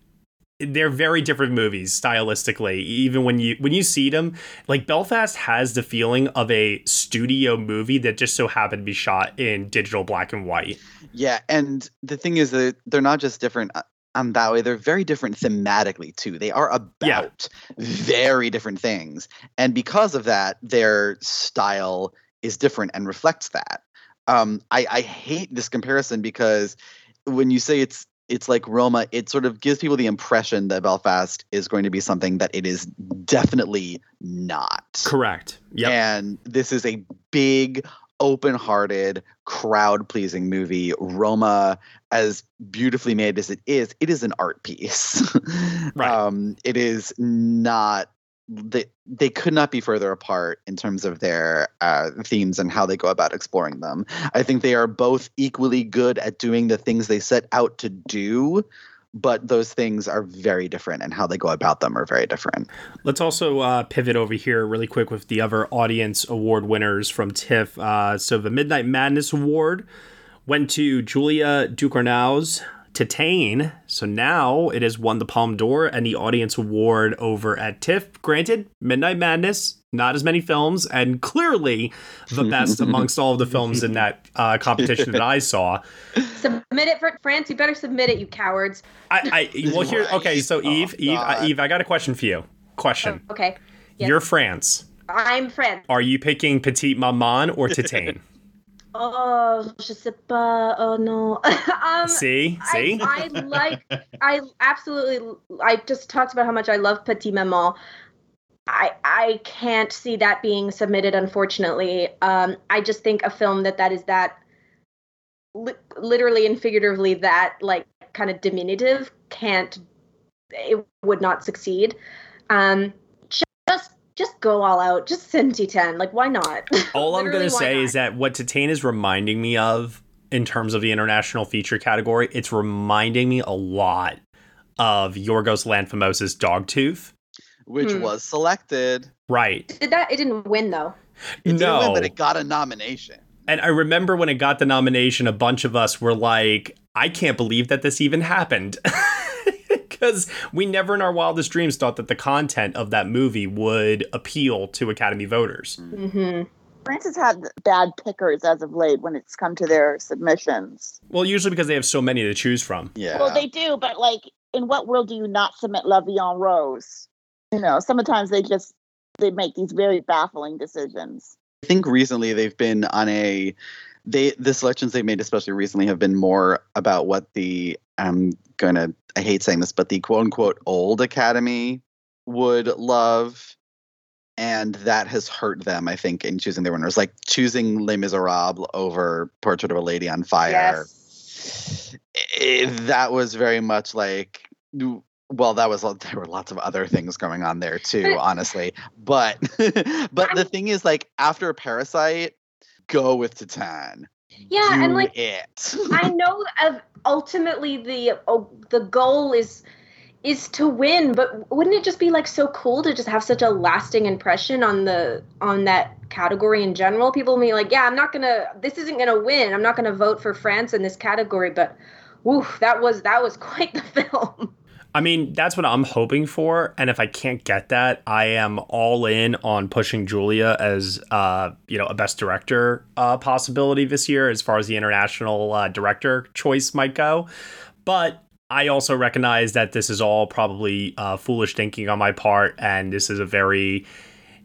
they're very different movies stylistically even when you when you see them like belfast has the feeling of a studio movie that just so happened to be shot in digital black and white Yeah, and the thing is that they're not just different uh, on that way; they're very different thematically too. They are about very different things, and because of that, their style is different and reflects that. Um, I, I hate this comparison because when you say it's it's like Roma, it sort of gives people the impression that Belfast is going to be something that it is definitely not. correct yep And this is a big, open hearted, crowd pleasing movie. Roma, as beautifully made as it is, it is an art piece. Right. Um, it is not. They, they could not be further apart in terms of their uh, themes and how they go about exploring them. I think they are both equally good at doing the things they set out to do, but those things are very different, and how they go about them are very different. Let's also uh, pivot over here really quick with the other audience award winners from TIFF. Uh, so the Midnight Madness Award went to Julia Ducournau's Titane. So now it has won the Palme d'Or and the Audience Award over at TIFF. Granted, Midnight Madness, not as many films, and clearly the best amongst all of the films in that uh, competition that I saw. Submit it for France. You better submit it, you cowards. I, I well here okay. So Eve, Eve, uh, God. Eve, I got a question for you. Question. Okay. Yes. You're France. I'm France. Are you picking Petite Maman or Titane? Oh, je sais pas. Oh no. um, See, see. I, I like. I absolutely. I just talked about how much I love Petite Maman. I I can't see that being submitted. Unfortunately, um, I just think a film that that is that li- literally and figuratively that like kind of diminutive can't. It would not succeed. Um, just just go all out. Just send Titane. Like why not? All I'm gonna say not? is that what Titane is reminding me of in terms of the international feature category, it's reminding me a lot of Yorgos Lanthimos' Dogtooth. Which Hmm. was selected. Right. Did that? It didn't win though. It didn't win, no. but it got a nomination. And I remember when it got the nomination, a bunch of us were like, I can't believe that this even happened. Because we never in our wildest dreams thought that the content of that movie would appeal to Academy voters. Mm-hmm. France has had bad pickers as of late when it's come to their submissions. Well, usually because they have so many to choose from. Yeah. Well, they do, but like, in what world do you not submit La Vie en Rose? You know, sometimes they just they make these very baffling decisions. I think recently they've been on a they the selections they've made especially recently have been more about what the I'm gonna I hate saying this, but the quote unquote old academy would love. And that has hurt them, I think, in choosing their winners. Like choosing Les Miserables over Portrait of a Lady on Fire. Eh, that was very much like well that was there were lots of other things going on there too honestly but but the thing is like after parasite go with Titane Yeah, Do and like it I know of ultimately the oh, the goal is is to win, but wouldn't it just be like so cool to just have such a lasting impression on the on that category in general? People be like, yeah, I'm not gonna, this isn't gonna win. I'm not gonna vote for France in this category, but woof, that was that was quite the film. I mean, that's what I'm hoping for, and if I can't get that, I am all in on pushing Julia as, uh, you know, a best director uh, possibility this year, as far as the international uh, director choice might go. But I also recognize that this is all probably uh, foolish thinking on my part, and this is a very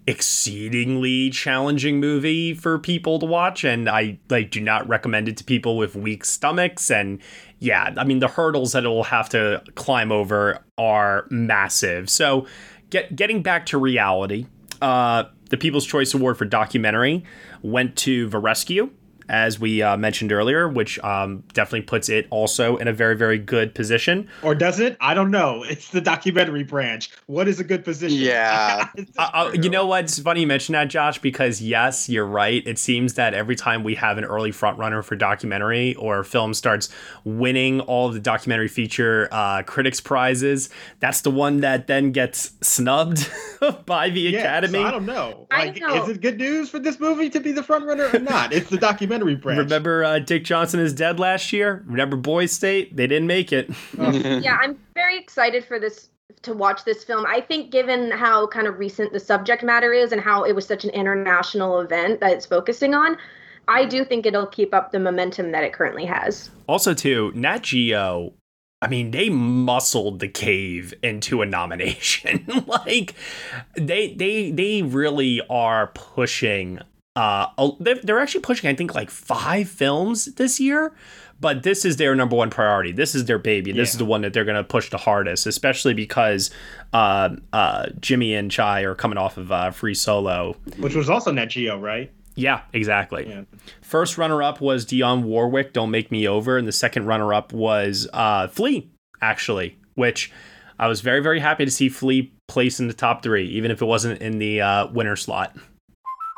exceedingly challenging movie for people to watch and I like do not recommend it to people with weak stomachs and yeah I mean the hurdles that it will have to climb over are massive. So get getting back to reality, uh, the People's Choice Award for documentary went to The Rescue, as we uh, mentioned earlier, which um, definitely puts it also in a very, very good position. Or does it? I don't know. It's the documentary branch. What is a good position? Yeah. Uh, uh, you know what? It's funny you mentioned that, Josh, because yes, you're right. It seems that every time we have an early frontrunner for documentary or film starts winning all of the documentary feature uh, critics prizes, that's the one that then gets snubbed by the Yeah, Academy. so I don't know. I Like, know. is it good news for this movie to be the frontrunner or not? It's the documentary branch. Remember uh, Dick Johnson is dead last year? Remember Boys State? They didn't make it. yeah, I'm very excited for this to watch this film. I think given how kind of recent the subject matter is and how it was such an international event that it's focusing on, I do think it'll keep up the momentum that it currently has. Also, too, Nat Geo. I mean, they muscled the cave into a nomination. like, they they they really are pushing. Uh, they're, they're actually pushing. I think like five films this year, but this is their number one priority. This is their baby. This is the one that they're going to push the hardest, especially because uh, uh, Jimmy and Chai are coming off of uh, Free Solo. Which was also Nat Geo, right? Yeah, exactly. Yeah. First runner up was Dionne Warwick, Don't Make Me Over. And the second runner up was uh, Flee, actually, which I was very, very happy to see Flee place in the top three, even if it wasn't in the uh, winner slot.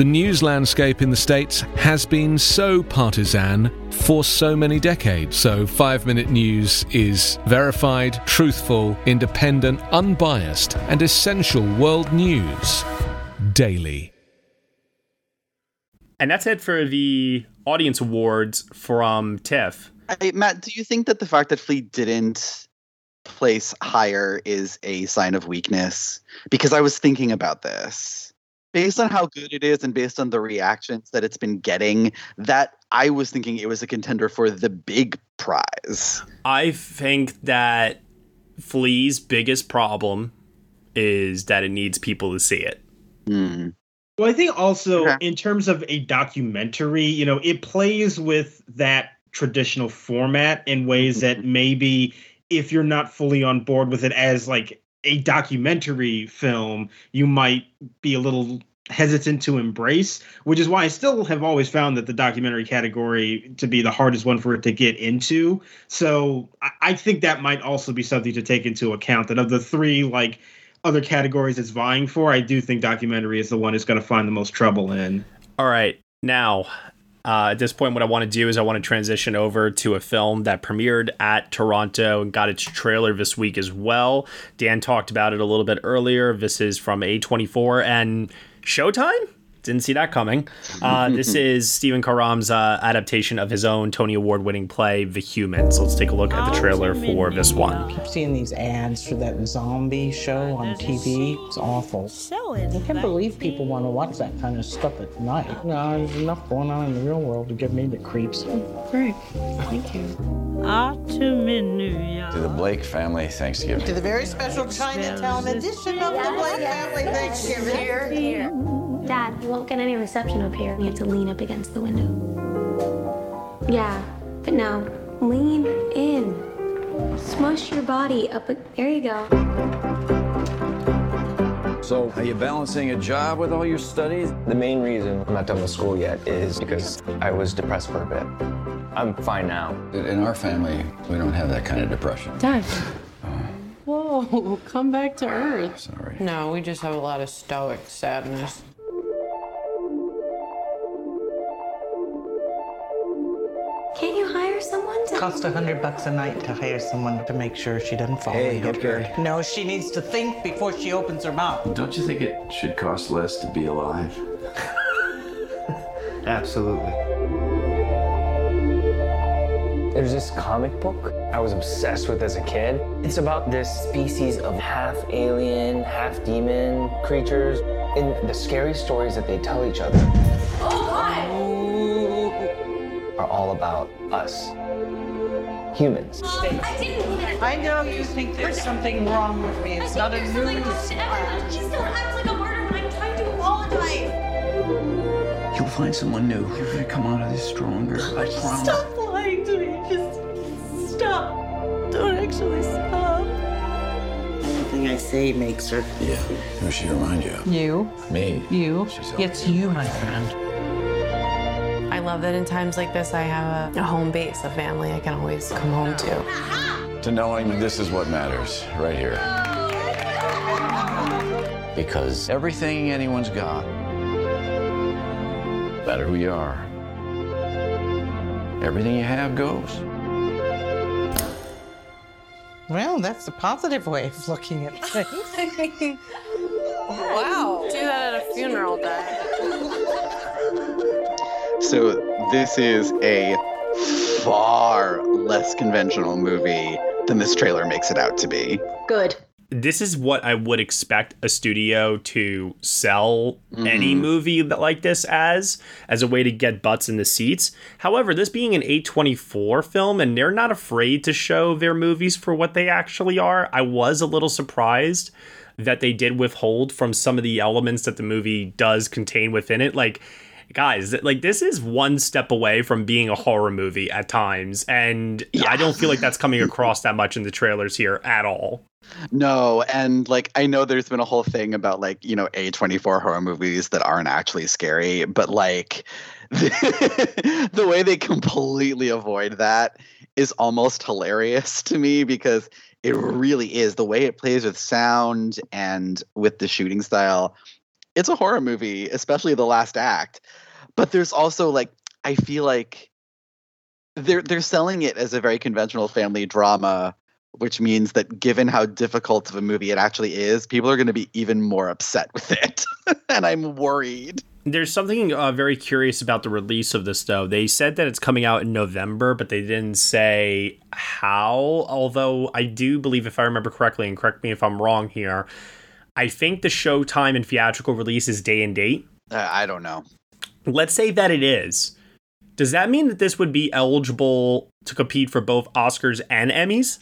the news landscape in the States has been so partisan for so many decades. So, five minute news is verified, truthful, independent, unbiased, and essential world news daily. And that's it for the audience awards from TIFF. I, Matt, do you think that the fact that Flee didn't place higher is a sign of weakness? Because I was thinking about this. Based on how good it is and based on the reactions that it's been getting, that I was thinking it was a contender for the big prize. I think that Flee's biggest problem is that it needs people to see it. Hmm. Well, I think also in terms of a documentary, you know, it plays with that traditional format in ways that maybe if you're not fully on board with it as like a documentary film, you might be a little hesitant to embrace, which is why I still have always found that the documentary category to be the hardest one for it to get into. So I, think that might also be something to take into account that of the three, like, other categories it's vying for, I do think documentary is the one it's going to find the most trouble in. All right. Now, uh, at this point, what I want to do is I want to transition over to a film that premiered at Toronto and got its trailer this week as well. Dan talked about it a little bit earlier. This is from A24 and Showtime? Didn't see that coming. Uh, this is Stephen Karam's uh, adaptation of his own Tony Award winning play, The Humans. Let's take a look at the trailer for this one. I keep seeing these ads for that zombie show on TV. It's awful. I can't believe people want to watch that kind of stuff at night. No, there's enough going on in the real world to give me the creeps. Great. Thank you. Autumn in New To the Blake family Thanksgiving. To the very special Chinatown edition of the Blake Family Thanksgiving. Here, here. Dad, you won't get any reception up here. You have to lean up against the window. Yeah, but now lean in. Smush your body up. a- There you go. So, are you balancing a job with all your studies? The main reason I'm not done with school yet is because I was depressed for a bit. I'm fine now. In our family, we don't have that kind of depression. Dad. Oh. Whoa, come back to earth. Sorry. No, we just have a lot of stoic sadness. Someone to? Cost a hundred bucks a night to hire someone to make sure she doesn't fall Hey, in her hip period. No, she needs to think before she opens her mouth. Don't you think it should cost less to be alive? Absolutely. There's this comic book I was obsessed with as a kid. It's about this species of half alien, half demon creatures and the scary stories that they tell each other oh, are all about us, humans. I know you think there's something wrong with me. It's not a news. She still acts like a murderer and I'm trying to apologize. You'll find someone new. You're gonna come out of this stronger. I promise. Stop lying to me. Just stop. Don't actually stop. Everything I say makes her. Yeah. Who she remind you of? You. Me. You. It's you, my friend. I love that in times like this, I have a, a home base, a family I can always come home to. To knowing this is what matters, right here. Because everything anyone's got, no matter who you are, everything you have goes. Well, that's a positive way of looking at things. wow. Do that at a funeral, Dad. So this is a far less conventional movie than this trailer makes it out to be. Good. This is what I would expect a studio to sell any Mhm. movie that- like this as, as a way to get butts in the seats. However, this being an A24 film and they're not afraid to show their movies for what they actually are, I was a little surprised that they did withhold from some of the elements that the movie does contain within it. Like, guys, like this is one step away from being a horror movie at times, and I don't feel like that's coming across that much in the trailers here at all. No, and like I know there's been a whole thing about like, you know, A24 horror movies that aren't actually scary, but like the, the way they completely avoid that is almost hilarious to me because it really is the way it plays with sound and with the shooting style. It's a horror movie, especially the last act. But there's also like I feel like they're they're selling it as a very conventional family drama which means that given how difficult of a movie it actually is, people are going to be even more upset with it. and I'm worried. There's something uh, very curious about the release of this, though. They said that it's coming out in November, but they didn't say how. Although I do believe, if I remember correctly, and correct me if I'm wrong here, I think the Showtime and theatrical release is day and date. Uh, I don't know. Let's say that it is. Does that mean that this would be eligible to compete for both Oscars and Emmys?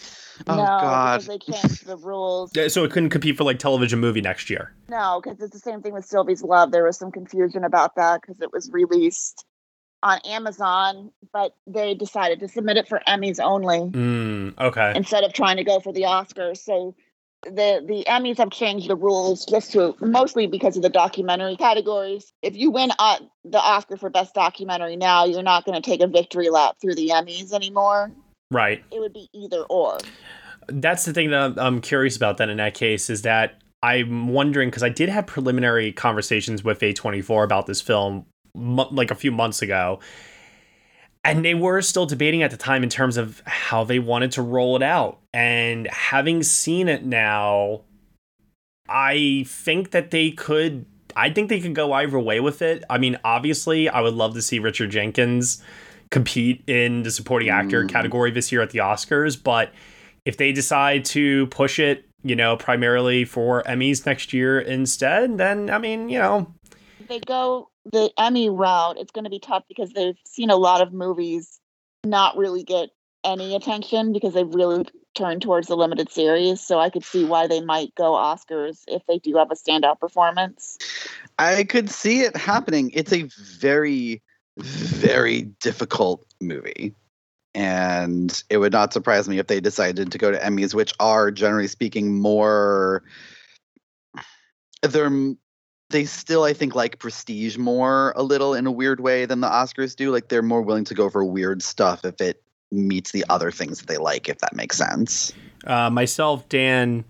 Oh, no, God. because they changed the rules. Yeah, So it couldn't compete for like television movie next year. No, because it's the same thing with Sylvie's Love. There was some confusion about that because it was released on Amazon, but they decided to submit it for Emmys only Mm, okay. instead of trying to go for the Oscars. So the the Emmys have changed the rules just to mostly because of the documentary categories. If you win uh, the Oscar for Best Documentary now, you're not going to take a victory lap through the Emmys anymore. Right. It would be either or. That's the thing that I'm- curious about then in that case is that I'm wondering because I did have preliminary conversations with A24 about this film like a few months ago. And they were still debating at the time in terms of how they wanted to roll it out. And having seen it now, I think that they could. I think they could go either way with it. I mean, obviously, I would love to see Richard Jenkins compete in the supporting actor mm. category this year at the Oscars, but if they decide to push it, you know, primarily for Emmys next year instead, then I mean, you know, they go the Emmy route, it's going to be tough because they've seen a lot of movies not really get any attention because they've really turned towards the limited series. So I could see why they might go Oscars if they do have a standout performance. I could see it happening. It's a very, very difficult movie. And it would not surprise me if they decided to go to Emmys, which are generally speaking more. They're they still, I think, like prestige more a little in a weird way than the Oscars do. Like they're more willing to go for weird stuff if it meets the other things that they like, if that makes sense. uh, myself, Dan,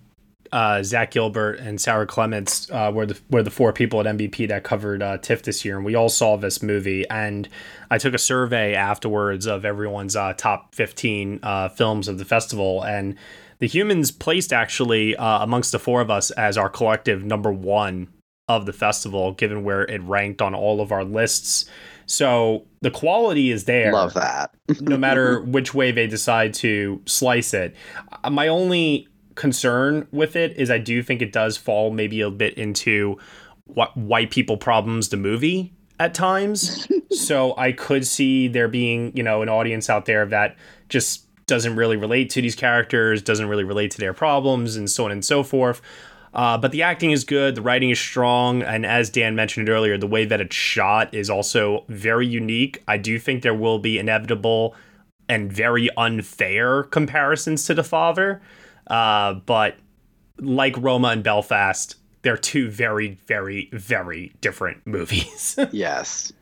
uh, Zach Gilbert and Sarah Clements uh, were the were the four people at NBP that covered uh, TIFF this year, and we all saw this movie. And I took a survey afterwards of everyone's uh, top fifteen uh, films of the festival, and The Humans placed actually amongst the four of us as our collective number one of the festival, given where it ranked on all of our lists. So the quality is there. Love that. no matter which way they decide to slice it. Uh, My only concern with it is I do think it does fall maybe a bit into what white people problems the movie at times. so I could see there being, you know, an audience out there that just doesn't really relate to these characters, doesn't really relate to their problems, and so on and so forth. Uh, but the acting is good, the writing is strong, and as Dan mentioned earlier, the way that it's shot is also very unique. I do think there will be inevitable and very unfair comparisons to The Father, uh, but like Roma and Belfast, they're two very, very, very different movies. yes.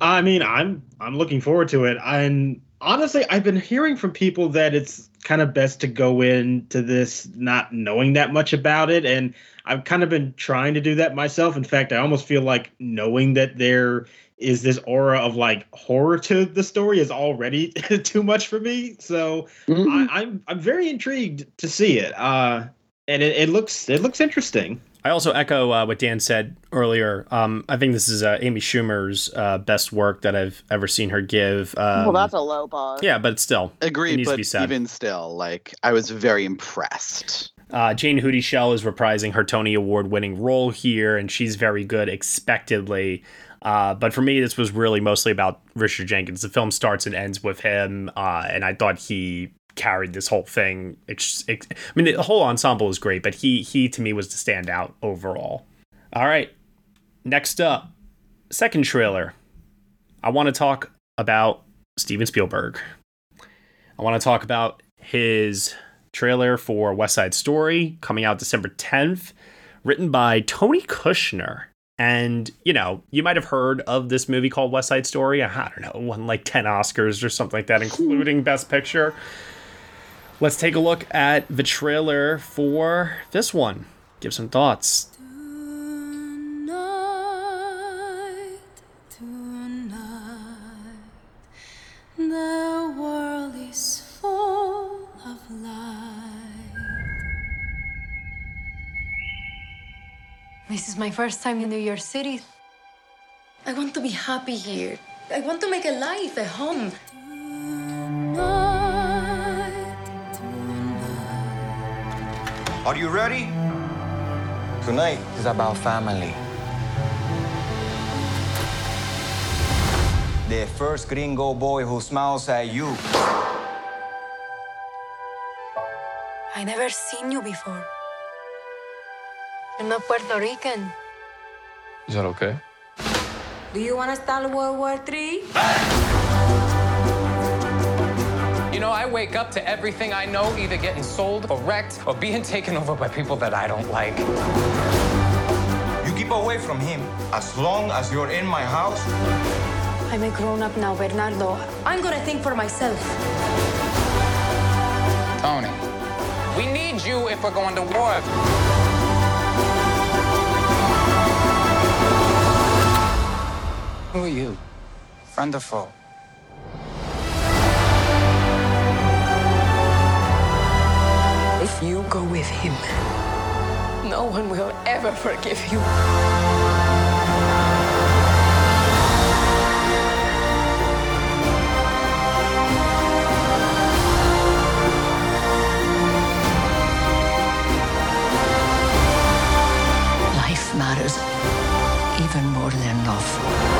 I mean, I'm I'm looking forward to it. And honestly, I've been hearing from people that it's kind of best to go into this not knowing that much about it and I've kind of been trying to do that myself. In fact, I almost feel like knowing that there is this aura of like horror to the story is already too much for me. So I, I'm I'm very intrigued to see it. Uh, and it, it looks it looks interesting. I also echo uh, what Dan said earlier. Um, I think this is uh, Amy Schumer's uh, best work that I've ever seen her give. Um, well, that's a low bar. yeah, but still, it Agreed, needs to but be said. even still, like I was very impressed. Uh, Jayne Houdyshell is reprising her Tony Award winning role here, and she's very good, expectedly. Uh, but for me, this was really mostly about Richard Jenkins. The film starts and ends with him, uh, and I thought he carried this whole thing. Ex- ex- I mean, the whole ensemble is great, but he he to me was the standout overall. All right, next up, second trailer. I want to talk about Steven Spielberg. I want to talk about his trailer for West Side Story coming out December 10th, written by Tony Kushner. And, you know, you might have heard of this movie called West Side Story. I don't know, won like 10 Oscars or something like that, including Best Picture. Let's take a look at the trailer for this one. Give some thoughts. This is my first time in New York City. I want to be happy here. I want to make a life, a home. Are you ready? Tonight is about family. The first gringo boy who smiles at you. I never seen you before. You're not Puerto Rican. Is that okay? Do you want to start World War III? You know, I wake up to everything I know either getting sold or wrecked or being taken over by people that I don't like. You keep away from him as long as you're in my house. I'm a grown up now, Bernardo. I'm gonna think for myself. Tony, we need you if we're going to war. Who are you? Friend or foe? With him, no one will ever forgive you. Life matters even more than love.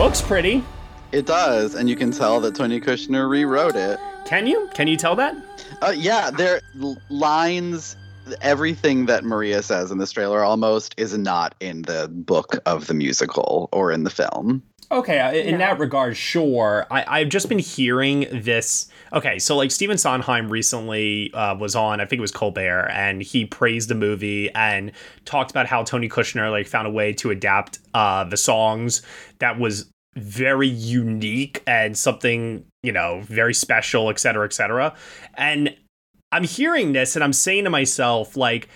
Looks pretty. It does, and you can tell that Tony Kushner rewrote it. Can you? Can you tell that? Uh, yeah, there lines. Everything that Maria says in this trailer almost is not in the book of the musical or in the film. Okay, uh, in that regard, sure. I, I've just been hearing this. Okay, so like Stephen Sondheim recently uh, was on, I think it was Colbert, and he praised the movie and talked about how Tony Kushner like found a way to adapt uh, the songs that was very unique and something, you know, very special, et cetera, et cetera. And I'm hearing this and I'm saying to myself, like,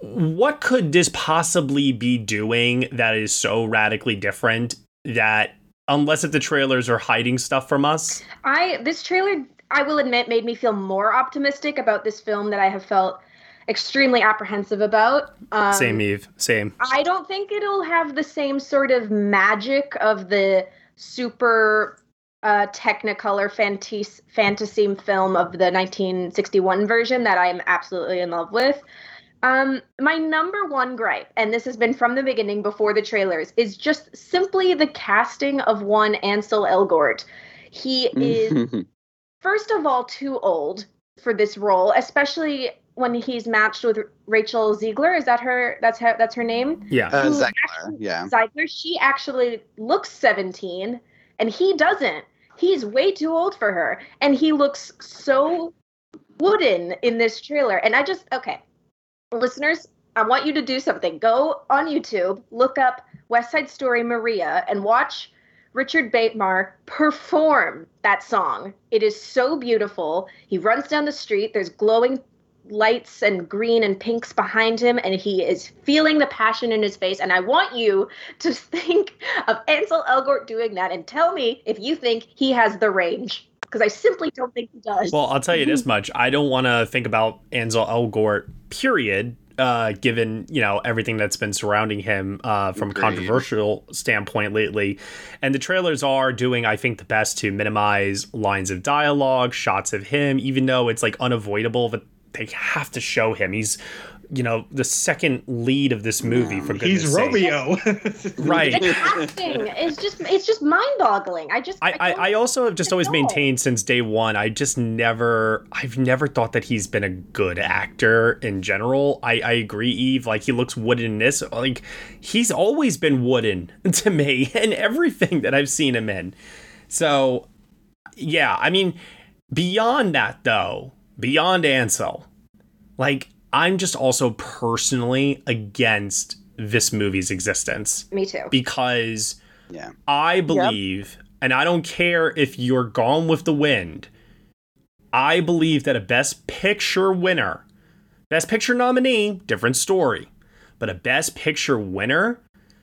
what could this possibly be doing that is so radically different that unless if the trailers are hiding stuff from us? I this trailer, I will admit, made me feel more optimistic about this film that I have felt extremely apprehensive about. Um, same, Eve. Same. I don't think it'll have the same sort of magic of the super uh, Technicolor fantasy fantasy film of the 1961 version that I am absolutely in love with. Um, my number one gripe, and this has been from the beginning before the trailers, is just simply the casting of one Ansel Elgort. He is, first of all, too old for this role, especially when he's matched with Rachel Ziegler. Is that her? That's her. That's her name. Yeah, uh, Who Zegler, actually- yeah. Ziegler. She actually looks 17, and he doesn't. He's way too old for her, and he looks so wooden in this trailer. And I just okay, listeners, I want you to do something. Go on YouTube, look up West Side Story Maria, and watch Richard Beymer perform that song. It is so beautiful. He runs down the street. There's glowing lights and green and pinks behind him, and he is feeling the passion in his face. And I want you to think of Ansel Elgort doing that and tell me if you think he has the range. Because I simply don't think he does. Well, I'll tell you this much: I don't want to think about Ansel Elgort. Period. Uh, given you know everything that's been surrounding him uh, from Agreed. a controversial standpoint lately, and the trailers are doing, I think, the best to minimize lines of dialogue, shots of him, even though it's like unavoidable that they have to show him. He's, you know, the second lead of this movie. For goodness He's sake. Romeo. right? the casting is just it's just mind-boggling. I just I, I, I also have just always maintained since day one. I just never, I've never thought that he's been a good actor in general. I, I agree, Eve. Like he looks wooden in this. Like he's always been wooden to me in everything that I've seen him in. So, yeah, I mean, beyond that though, beyond Ansel, like I'm just also personally against this movie's existence me too. because yeah. I believe, and I don't care if you're gone with the wind, I believe that a Best Picture winner, Best Picture nominee, different story, but a Best Picture winner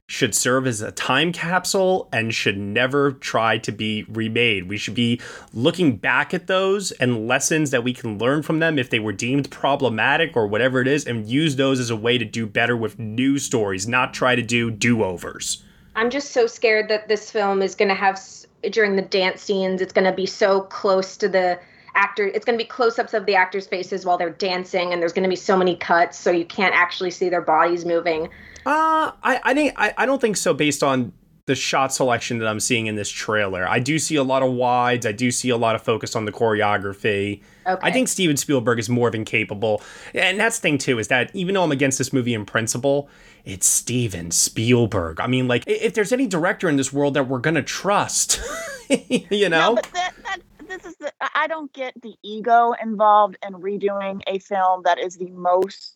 should serve as a time capsule and should never try to be remade. We should be looking back at those and lessons that we can learn from them if they were deemed problematic or whatever it is, and use those as a way to do better with new stories, not try to do do overs. I'm just so scared that this film is going to have during the dance scenes. It's going to be so close to the actor. It's going to be close-ups of the actors' faces while they're dancing, and there's going to be so many cuts, so you can't actually see their bodies moving. Uh, I I think I, I don't think so based on the shot selection that I'm seeing in this trailer. I do see a lot of wides. I do see a lot of focus on the choreography. Okay. I think Steven Spielberg is more than capable. And that's the thing too, is that even though I'm against this movie in principle, it's Steven Spielberg. I mean, like, if there's any director in this world that we're gonna trust, you know? No, but that, that this is the I I don't get the ego involved in redoing a film that is the most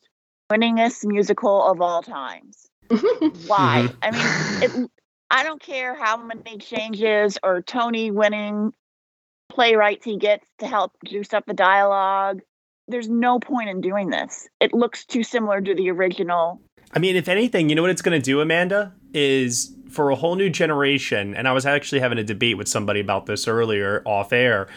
winningest musical of all times. Why? Mhm. I mean, it, I don't care how many changes or Tony winning playwrights he gets to help juice up the dialogue. There's no point in doing this. It looks too similar to the original. I mean, if anything, you know what it's going to do, Amanda? Is for a whole new generation, and I was actually having a debate with somebody about this earlier off air.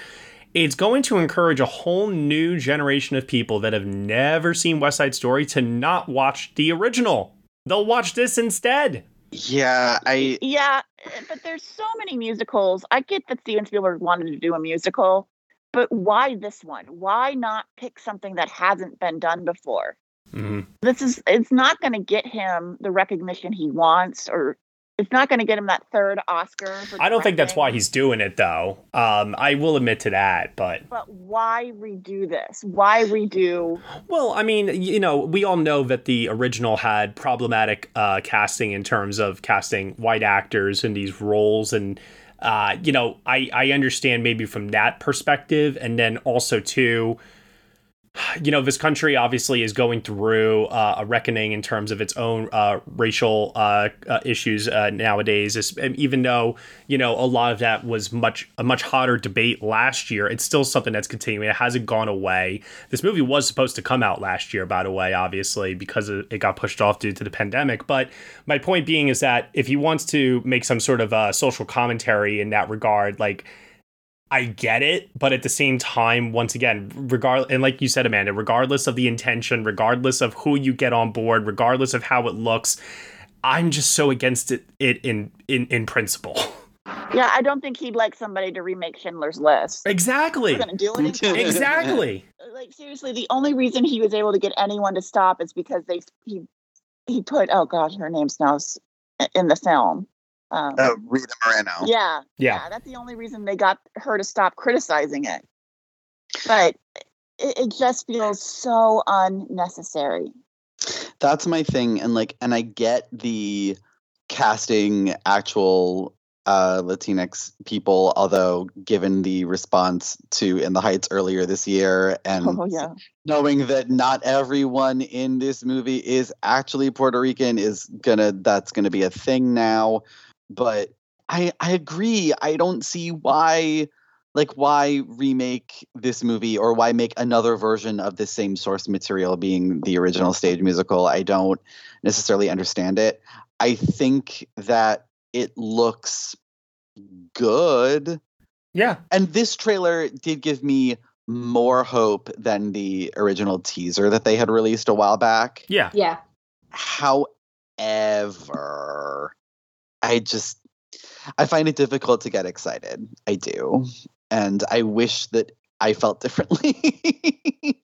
It's going to encourage a whole new generation of people that have never seen West Side Story to not watch the original. They'll watch this instead. Yeah, I Yeah, but there's so many musicals. I get that Steven Spielberg wanted to do a musical, but why this one? Why not pick something that hasn't been done before? Mhm. This is it's not going to get him the recognition he wants or it's not going to get him that third Oscar for I don't think that's why he's doing it, though. Um, I will admit to that, but But why redo this? Why redo Well, I mean, you know, we all know that the original had problematic uh, casting in terms of casting white actors in these roles, and uh, you know, I I understand maybe from that perspective, and then also too, you know, this country obviously is going through uh, a reckoning in terms of its own uh, racial uh, uh issues uh, nowadays. Even though you know a lot of that was much a much hotter debate last year, it's still something that's continuing. It hasn't gone away. This movie was supposed to come out last year, by the way, obviously because it got pushed off due to the pandemic. But my point being is that if he wants to make some sort of uh, social commentary in that regard, like I get it, but at the same time, once again, regard and like you said, Amanda, regardless of the intention, regardless of who you get on board, regardless of how it looks, I'm just so against it, it in in in principle. Yeah, I don't think he'd like somebody to remake Schindler's List. Exactly. We're gonna do it. exactly. Uh, like seriously, the only reason he was able to get anyone to stop is because they he he put oh god, her name's now in the film. Um, uh, Rita Moreno. Yeah, yeah, That's the only reason they got her to stop criticizing it. But it, it just feels so unnecessary. That's my thing, and like, and I get the casting actual uh, Latinx people, although given the response to In the Heights earlier this year and oh, yeah. knowing that not everyone in this movie is actually Puerto Rican is gonna that's gonna be a thing now but I I agree. I don't see why like why remake this movie or why make another version of the same source material being the original stage musical. I don't necessarily understand it. I think that it looks good. Yeah. And this trailer did give me more hope than the original teaser that they had released a while back. Yeah. Yeah. However, I just I find it difficult to get excited. I do. And I wish that I felt differently.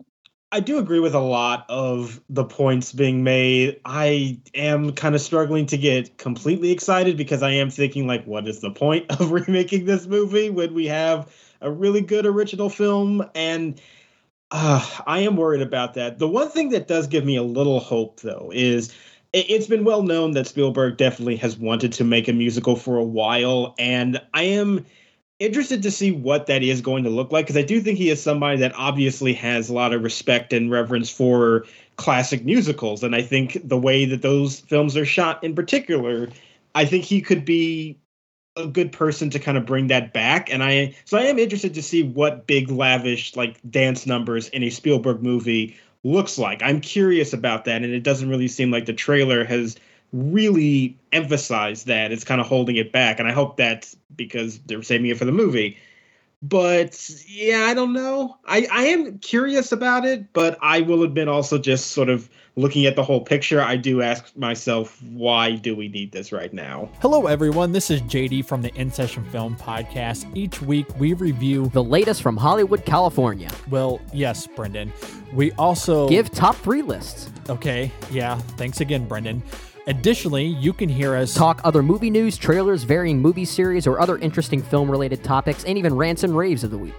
I do agree with a lot of the points being made. I am kind of struggling to get completely excited because I am thinking like what is the point of remaking this movie when we have a really good original film and uh, I am worried about that. The one thing that does give me a little hope though is it's been well known that Spielberg definitely has wanted to make a musical for a while, and I am interested to see what that is going to look like because I do think he is somebody that obviously has a lot of respect and reverence for classic musicals, and I think the way that those films are shot in particular, I think he could be a good person to kind of bring that back and i so i am interested to see what big lavish like dance numbers in a spielberg movie looks like. I'm curious about that, and it doesn't really seem like the trailer has really emphasized that. It's kind of holding it back, and I hope that's because they're saving it for the movie. But yeah, I don't know. I, I am curious about it, but I will admit also just sort of looking at the whole picture, I do ask myself, why do we need this right now? Hello, everyone. This is JD from the In Session Film Podcast. Each week, we review the latest from Hollywood, California. Well, yes, Brendan. We also give top three lists. Okay. Yeah. Thanks again, Brendan. Additionally, you can hear us talk other movie news, trailers, varying movie series, or other interesting film related topics, and even rants and raves of the week.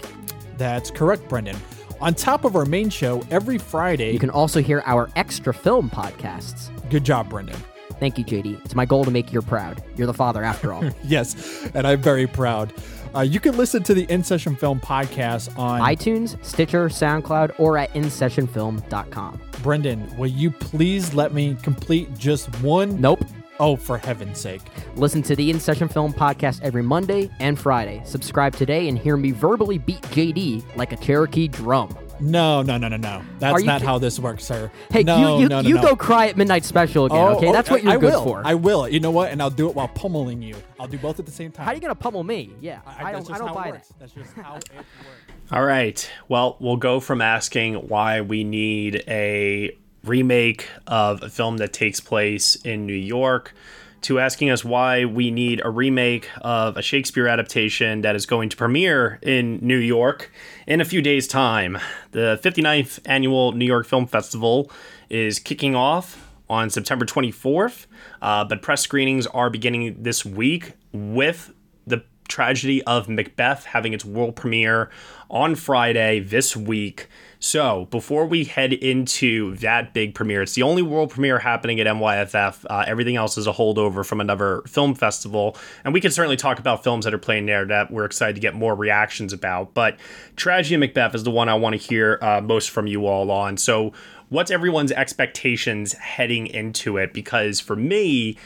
That's correct, Brendan. On top of our main show, every Friday, you can also hear our extra film podcasts. Good job, Brendan. Thank you, JD. It's my goal to make you proud. You're the father, after all. yes, and I'm very proud. Uh, you can listen to the In Session Film podcast on iTunes, Stitcher, SoundCloud, or at InSessionFilm.com. Brendan, will you please let me complete just one? Nope. Oh, for heaven's sake. Listen to the In Session Film podcast every Monday and Friday. Subscribe today and hear me verbally beat JD like a Cherokee drum. No, no, no, no, no. That's not how this works, sir. Hey, no, you, you, no, no, you no. go cry at Midnight Special again, Oh, okay? That's what you're I good will. for. I will. You know what? And I'll do it while pummeling you. I'll do both at the same time. How are you going to pummel me? Yeah, I, that's don't, I don't how buy works. that. That's just how it works. All right. Well, we'll go from asking why we need a remake of a film that takes place in New York to asking us why we need a remake of a Shakespeare adaptation that is going to premiere in New York in a few days' time. The 59th annual New York Film Festival is kicking off on September 24th, uh, but press screenings are beginning this week with the tragedy of Macbeth having its world premiere on Friday this week. So, before we head into that big premiere, it's the only world premiere happening at NYFF. Uh, everything else is a holdover from another film festival. And we can certainly talk about films that are playing there that we're excited to get more reactions about. But Tragedy of Macbeth is the one I want to hear uh, most from you all on. So, what's everyone's expectations heading into it? Because for me,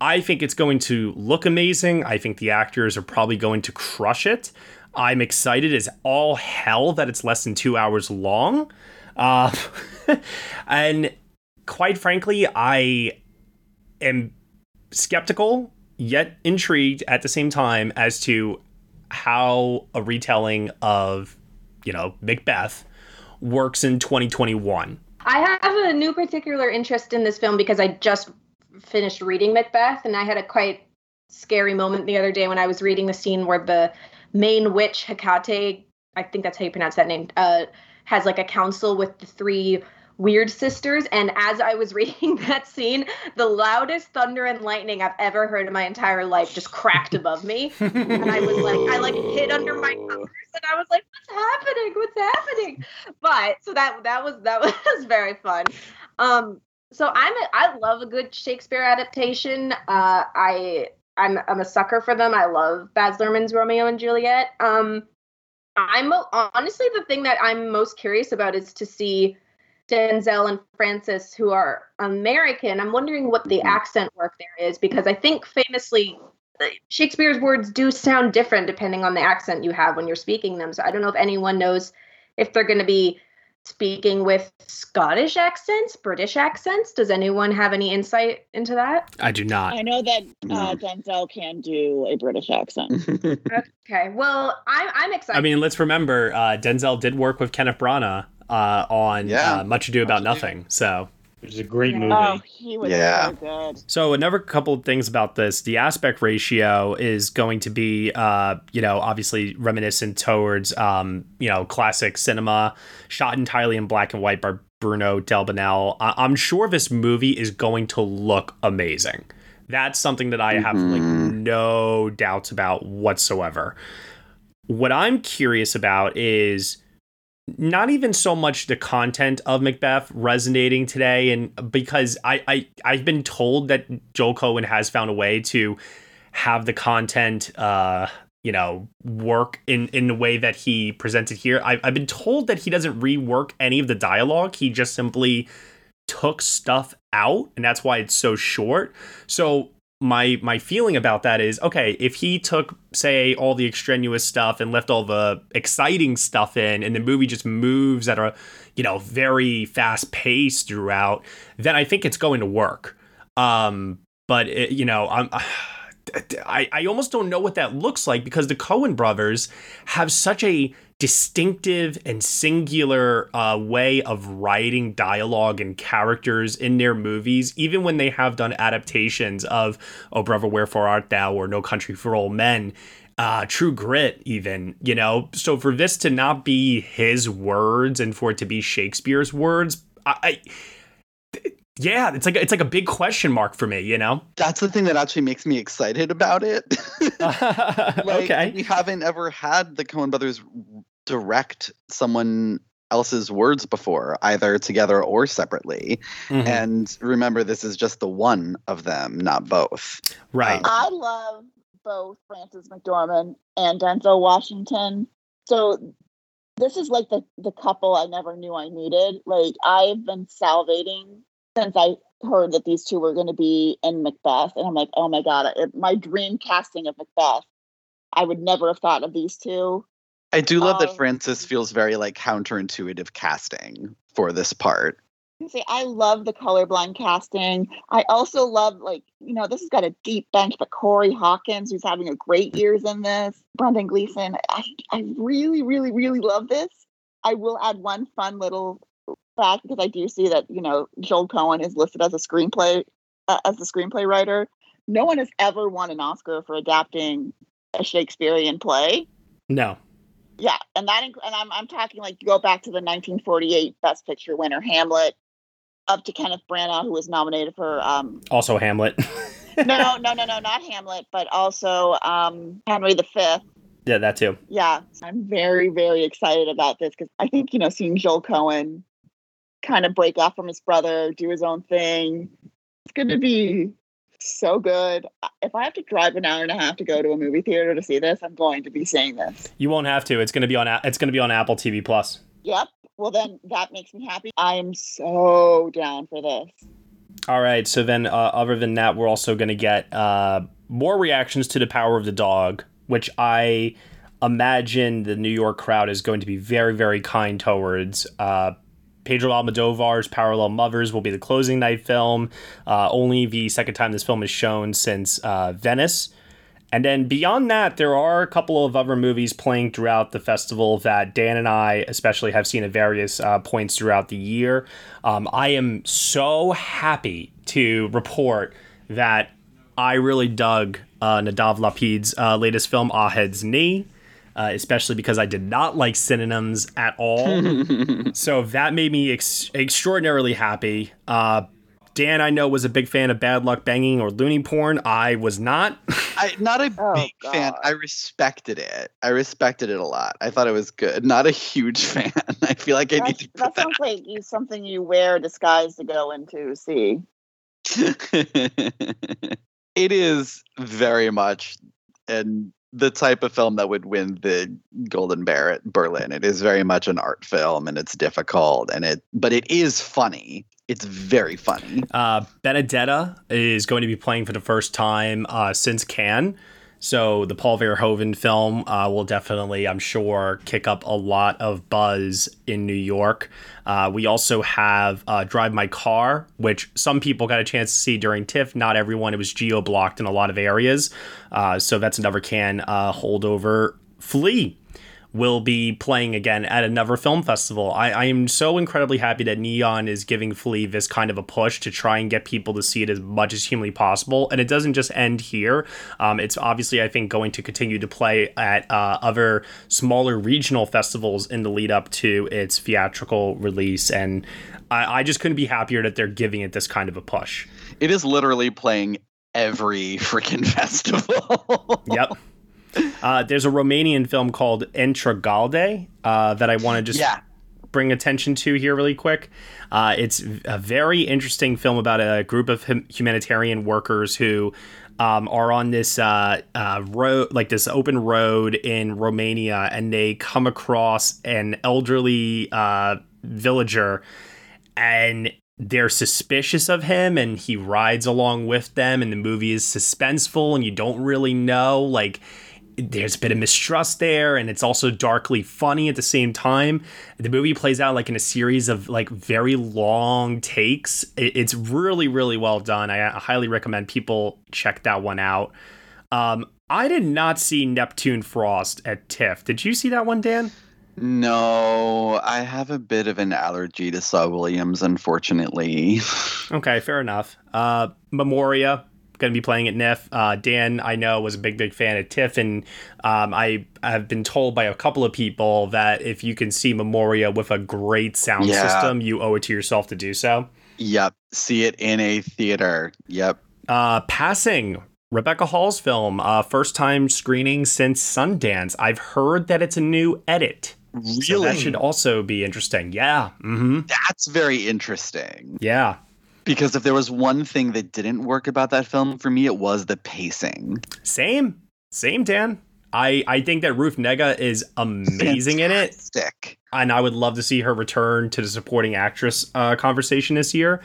I think it's going to look amazing. I think the actors are probably going to crush it. I'm excited as all hell that it's less than two hours long. Uh, and quite frankly, I am skeptical yet intrigued at the same time as to how a retelling of, you know, Macbeth works in 2021. I have a new particular interest in this film because I just finished reading Macbeth and I had a quite scary moment the other day when I was reading the scene where the main witch Hecate, I think that's how you pronounce that name, uh, has like a council with the three weird sisters. And as i was reading that scene the loudest thunder and lightning i've ever heard in my entire life just cracked above me. And i was like i like hid under my covers and i was like what's happening? What's happening? But so that that was that was very fun. Um so i'm a, i love a good shakespeare adaptation. Uh i i'm i'm a sucker for them. I love baz luhrmann's romeo and juliet. Um i'm honestly the thing that i'm most curious about is to see Denzel and Frances, who are American, I'm wondering what the accent work there is because I think famously Shakespeare's words do sound different depending on the accent you have when you're speaking them. So I don't know if anyone knows if they're going to be speaking with Scottish accents, British accents. Does anyone have any insight into that? I do not. I know that uh, Denzel can do a British accent. okay, well, I'm I'm excited. I mean, let's remember uh, Denzel did work with Kenneth Branagh uh, on Yeah. uh, Much Ado About Nothing. So Which is a great movie. Oh, he was Yeah. so good. So another couple of things about this: the aspect ratio is going to be, uh, you know, obviously reminiscent towards, um, you know, classic cinema, shot entirely in black and white by Bruno Delbonnel. I- I'm sure this movie is going to look amazing. That's something that I have like no doubts about whatsoever. What I'm curious about is not even so much the content of Macbeth resonating today, and because I, I I've been told that Joel Coen has found a way to have the content, uh, you know, work in in the way that he presented here. I, I've been told that he doesn't rework any of the dialogue. He just simply took stuff out, and that's why it's so short. So my my feeling about that is okay if he took say all the extraneous stuff and left all the exciting stuff in and the movie just moves at a you know very fast pace throughout then i think it's going to work. Um but it, you know i'm I, I almost don't know what that looks like because the Coen brothers have such a distinctive and singular uh, way of writing dialogue and characters in their movies, even when they have done adaptations of Oh Brother, Wherefore Art Thou or No Country for Old Men. Uh, True Grit, even, you know. So for this to not be his words and for it to be Shakespeare's words, I, I yeah, it's like it's like a big question mark for me, you know. That's the thing that actually makes me excited about it. Like, okay. We haven't ever had the Coen brothers direct someone else's words before, either together or separately. Mhm. And remember, this is just the one of them, not both. Right. I love both Frances McDormand and Denzel Washington. So this is like the the couple I never knew I needed. Like I've been salivating since I heard that these two were going to be in Macbeth, and I'm like, oh my god, it, my dream casting of Macbeth. I would never have thought of these two. I do love that Um, Frances feels very like counterintuitive casting for this part. See, I love the colorblind casting. I also love, like, you know, this has got a deep bench, but Corey Hawkins, who's having a great years in this, Brendan Gleeson. I, I really, really, really love this. I will add one fun little fact because I do see that, you know, Joel Coen is listed as a screenplay, uh, as the screenplay writer. No one has ever won an Oscar for adapting a Shakespearean play. No. Yeah, and that and I'm I'm talking like go back to the 1948 Best Picture winner Hamlet, up to Kenneth Branagh who was nominated for um Also Hamlet. no, no, no, no, not Hamlet, but also um, Henry V. Yeah, that too. Yeah, I'm very, very excited about this because I think you know seeing Joel Coen kind of break off from his brother, do his own thing. It's going to be so good. If I have to drive an hour and a half to go to a movie theater to see this, I'm going to be seeing this. You won't have to. It's gonna be on. It's gonna be on Apple TV Plus. Yep. Well, then that makes me happy. I am so down for this. All right. So then, uh, other than that, we're also gonna get uh, more reactions to the Power of the Dog, which I imagine the New York crowd is going to be very, very kind towards. Uh, Pedro Almodovar's Parallel Mothers will be the closing night film. Uh, only the second time this film is shown since uh, Venice. And then beyond that, there are a couple of other movies playing throughout the festival that Dan and I, especially, have seen at various uh, points throughout the year. Um, I am so happy to report that I really dug uh, Nadav Lapid's uh, latest film, Ahed's Knee. Uh, especially because I did not like synonyms at all. so that made me ex- extraordinarily happy. Uh, Dan, I know, was a big fan of Bad Luck Banging or loony Porn. I was not. I not a big fan. I respected it. I respected it a lot. I thought it was good. Not a huge fan. I feel like I need to That sounds like you, something you wear a disguise to go into see. it is very much and the type of film that would win the Golden Bear at Berlin. It is very much an art film and it's difficult and it but it is funny. It's very funny. Uh, Benedetta is going to be playing for the first time uh, since Cannes. So the Paul Verhoeven film uh, will definitely, I'm sure, kick up a lot of buzz in New York. Uh, we also have uh, Drive My Car, which some people got a chance to see during TIFF. Not everyone. It was geo blocked in a lot of areas. Uh, so that's another Cannes uh, holdover. Flee will be playing again at another film festival. I, I am so incredibly happy that Neon is giving Flee this kind of a push to try and get people to see it as much as humanly possible. And it doesn't just end here. Um, it's obviously, I think, going to continue to play at uh, other smaller regional festivals in the lead up to its theatrical release. And I, I just couldn't be happier that they're giving it this kind of a push. It is literally playing every freaking festival. yep. Uh, there's a Romanian film called Întregalde uh, that I want to just Yeah. bring attention to here really quick. Uh, it's a very interesting film about a group of hum- humanitarian workers who um, are on this uh, uh, road, like this open road in Romania, and they come across an elderly uh, villager, and they're suspicious of him, and he rides along with them, and the movie is suspenseful, and you don't really know, like there's a bit of mistrust there and it's also darkly funny at the same time. The movie plays out like in a series of like very long takes. It's really really well done. I highly recommend people check that one out. Um i did not see neptune frost at tiff did you see that one dan? No, I have a bit of an allergy to Saul Williams, unfortunately. okay fair enough. Uh memoria going to be playing at NIF. Uh, Dan, I know, was a big, big fan of TIFF, and um, I have been told by a couple of people that if you can see Memoria with a great sound Yeah. system, you owe it to yourself to do so. Yep. See it in a theater. Yep. Uh, Passing, Rebecca Hall's film, uh, first time screening since Sundance. I've heard that it's a new edit. So that should also be interesting. Yeah. Mm-hmm. That's very interesting. Yeah. Because if there was one thing that didn't work about that film for me, it was the pacing. Same. Same, Dan. I, I think that Ruth Negga is amazing in it. And I would love to see her return to the supporting actress uh, conversation this year.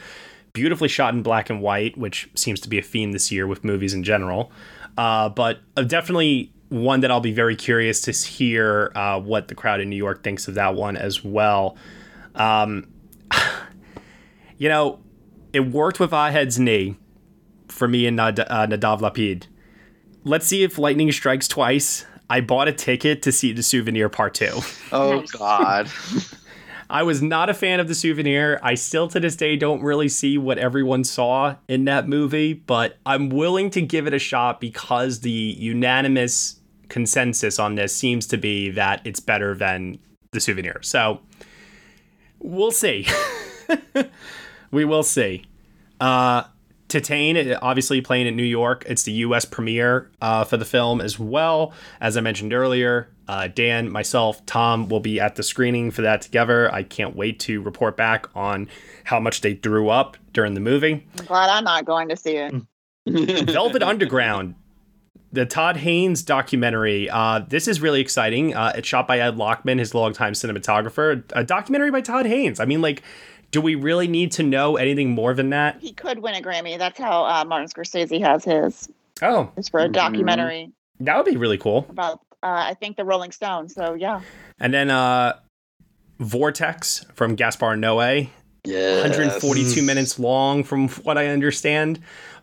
Beautifully shot in black and white, which seems to be a theme this year with movies in general. Uh, but uh, definitely one that I'll be very curious to hear uh, what the crowd in New York thinks of that one as well. Um, you know, it worked with Ahed's knee for me and Nad- uh, Nadav Lapid. Let's see if lightning strikes twice. I bought a ticket to see the souvenir part two. Oh God. I was not a fan of the souvenir. I still to this day don't really see what everyone saw in that movie, but I'm willing to give it a shot because the unanimous consensus on this seems to be that it's better than the souvenir. So we'll see. we will see. Uh, Titane, obviously playing in New York. It's the U.S. premiere uh, for the film as well. As I mentioned earlier, uh, Dan, myself, Tom will be at the screening for that together. I can't wait to report back on how much they drew up during the movie. I'm glad I'm not going to see it. Velvet Underground, the Todd Haynes documentary. Uh, this is really exciting. Uh, it's shot by Ed Lachman, his longtime cinematographer. A documentary by Todd Haynes. I mean, like, do we really need to know anything more than that? He could win a Grammy. That's how uh, Martin Scorsese has his. Oh, It's for a documentary that would be really cool. about, uh, I think, the Rolling Stones. So yeah. And then uh, Vortex from Gaspar Noé. Yes. 142 minutes long, from what I understand.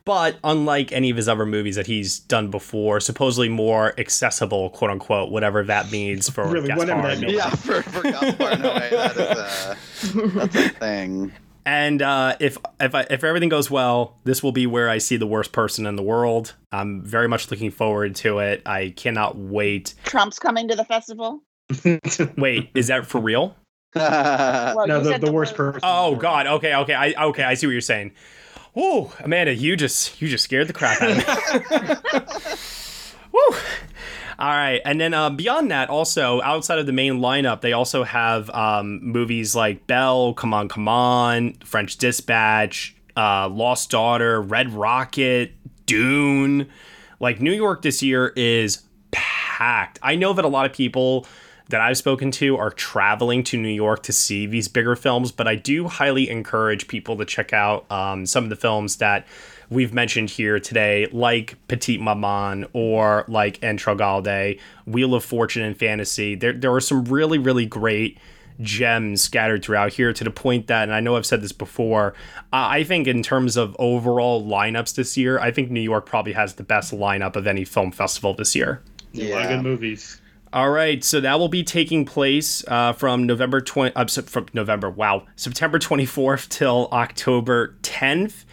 But unlike any of his other movies that he's done before, supposedly more accessible, quote unquote, whatever that means for Really, Gaspar whatever that means. Yeah, for, for Gaspar Noé, that is a, that's a thing. And uh, if if I, if everything goes well, this will be where I see the worst person in the world. I'm very much looking forward to it. I cannot wait. Trump's coming to the festival. Wait, is that for real? Well, no, you the, said the worst person. Oh God. Okay. Okay. I okay. I see what you're saying. Whoa, Amanda, you just you just scared the crap out of me. Woo. All right, and then uh, beyond that, also outside of the main lineup, they also have um, movies like Belle, Come On, Come On, French Dispatch, uh, Lost Daughter, Red Rocket, Dune. Like New York this year is packed. I know that a lot of people that I've spoken to are traveling to New York to see these bigger films, but I do highly encourage people to check out um, some of the films that we've mentioned here today, like Petite Maman or like Întregalde, Wheel of Fortune and Fantasy. There, there are some really, really great gems scattered throughout here to the point that, and I know I've said this before, I think in terms of overall lineups this year, I think New York probably has the best lineup of any film festival this year. A lot of good movies. All right, so that will be taking place uh, from November 20 uh, from November, wow, September 24th till October 10th.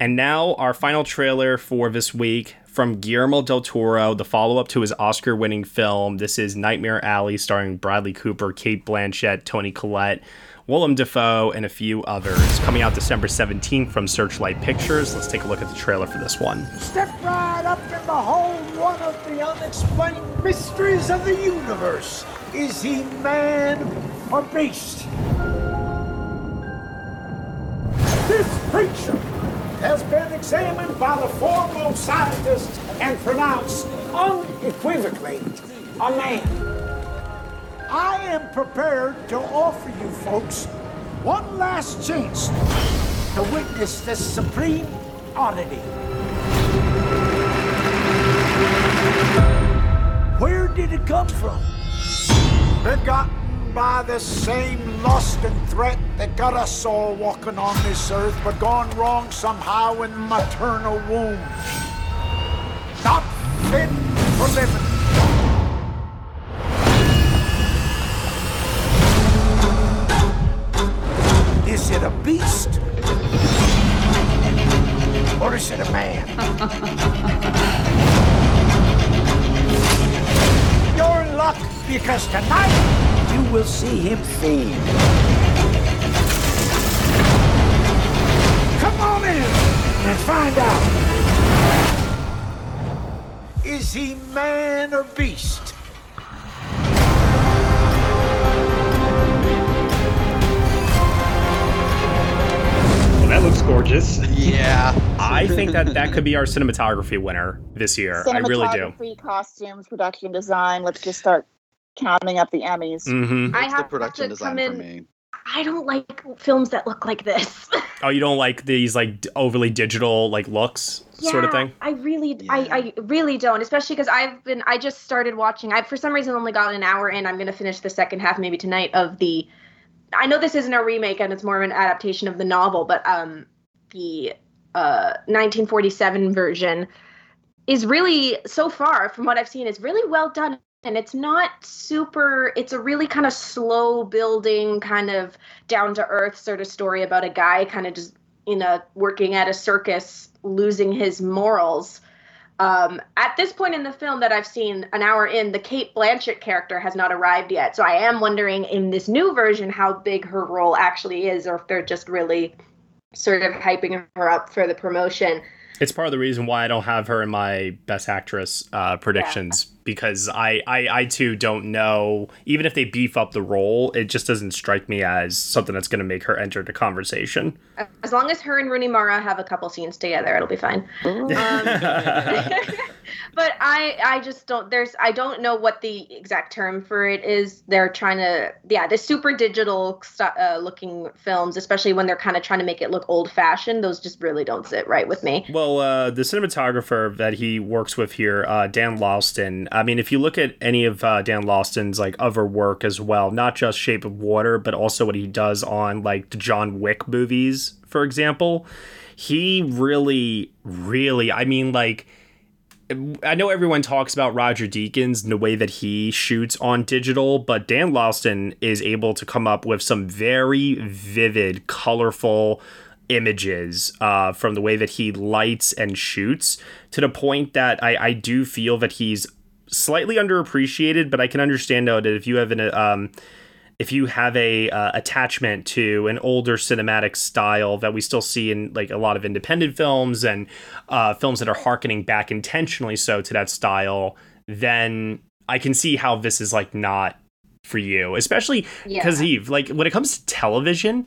And now our final trailer for this week from Guillermo del Toro, the follow-up to his Oscar-winning film. This is Nightmare Alley starring Bradley Cooper, Cate Blanchett, Toni Collette, Willem Dafoe, and a few others. Coming out December 17th from Searchlight Pictures. Let's take a look at the trailer for this one. Step right up of the unexplained mysteries of the universe. Is he man or beast? This creature has been examined by the foremost scientists and pronounced unequivocally a man. I am prepared to offer you folks one last chance to witness this supreme oddity. Where did it come from? Begotten by the same lust and threat that got us all walking on this earth, but gone wrong somehow in maternal womb. Not fit for living. Is it a beast? Or is it a man? luck because tonight you will see him feed. Come on in and find out. Is he man or beast? That looks gorgeous. Yeah. I think that that could be our cinematography winner this year. I really do. Cinematography, costumes, production design. Let's just start counting up the Emmys. Mhm. I What's the have production to design come for in. me? I don't like films that look like this. Oh, you don't like these like overly digital like looks sort of thing? I really, I, I really don't. Especially because I've been, I just started watching. I for some reason only got an hour in. I'm gonna finish the second half maybe tonight of the. I know this isn't a remake and it's more of an adaptation of the novel, but um, the uh 1947 version is really so far from what I've seen is really well done. And it's not super, it's a really kind of slow building, kind of down to earth sort of story about a guy kind of just, you know, working at a circus, losing his morals. Um, at this point in the film that I've seen, an hour in, the Cate Blanchett character has not arrived yet. So I am wondering in this new version how big her role actually is, or if they're just really sort of hyping her up for the promotion. It's part of the reason why I don't have her in my best actress uh, predictions because I, I I too don't know. Even if they beef up the role, it just doesn't strike me as something that's going to make her enter the conversation. As long as her and Rooney Mara have a couple scenes together, it'll be fine. Um, but I I just don't there's I don't know what the exact term for it is. They're trying to yeah the super digital st- uh, looking films, especially when they're kind of trying to make it look old fashioned. Those just really don't sit right with me. Well, uh, the cinematographer that he works with here, uh, Dan Laustsen. I mean, if you look at any of uh, Dan Laustsen's like other work as well, not just Shape of Water, but also what he does on like the John Wick movies, for example, he really, really, I mean, like. I know everyone talks about Roger Deakins and the way that he shoots on digital, but Dan Laustsen is able to come up with some very vivid, colorful images uh, from the way that he lights and shoots to the point that I, I do feel that he's slightly underappreciated, but I can understand though that if you have an um, if you have a uh, attachment to an older cinematic style that we still see in like a lot of independent films and uh, films that are harkening back intentionally so to that style, then I can see how this is like not for you, especially because Yeah. Eve, like when it comes to television,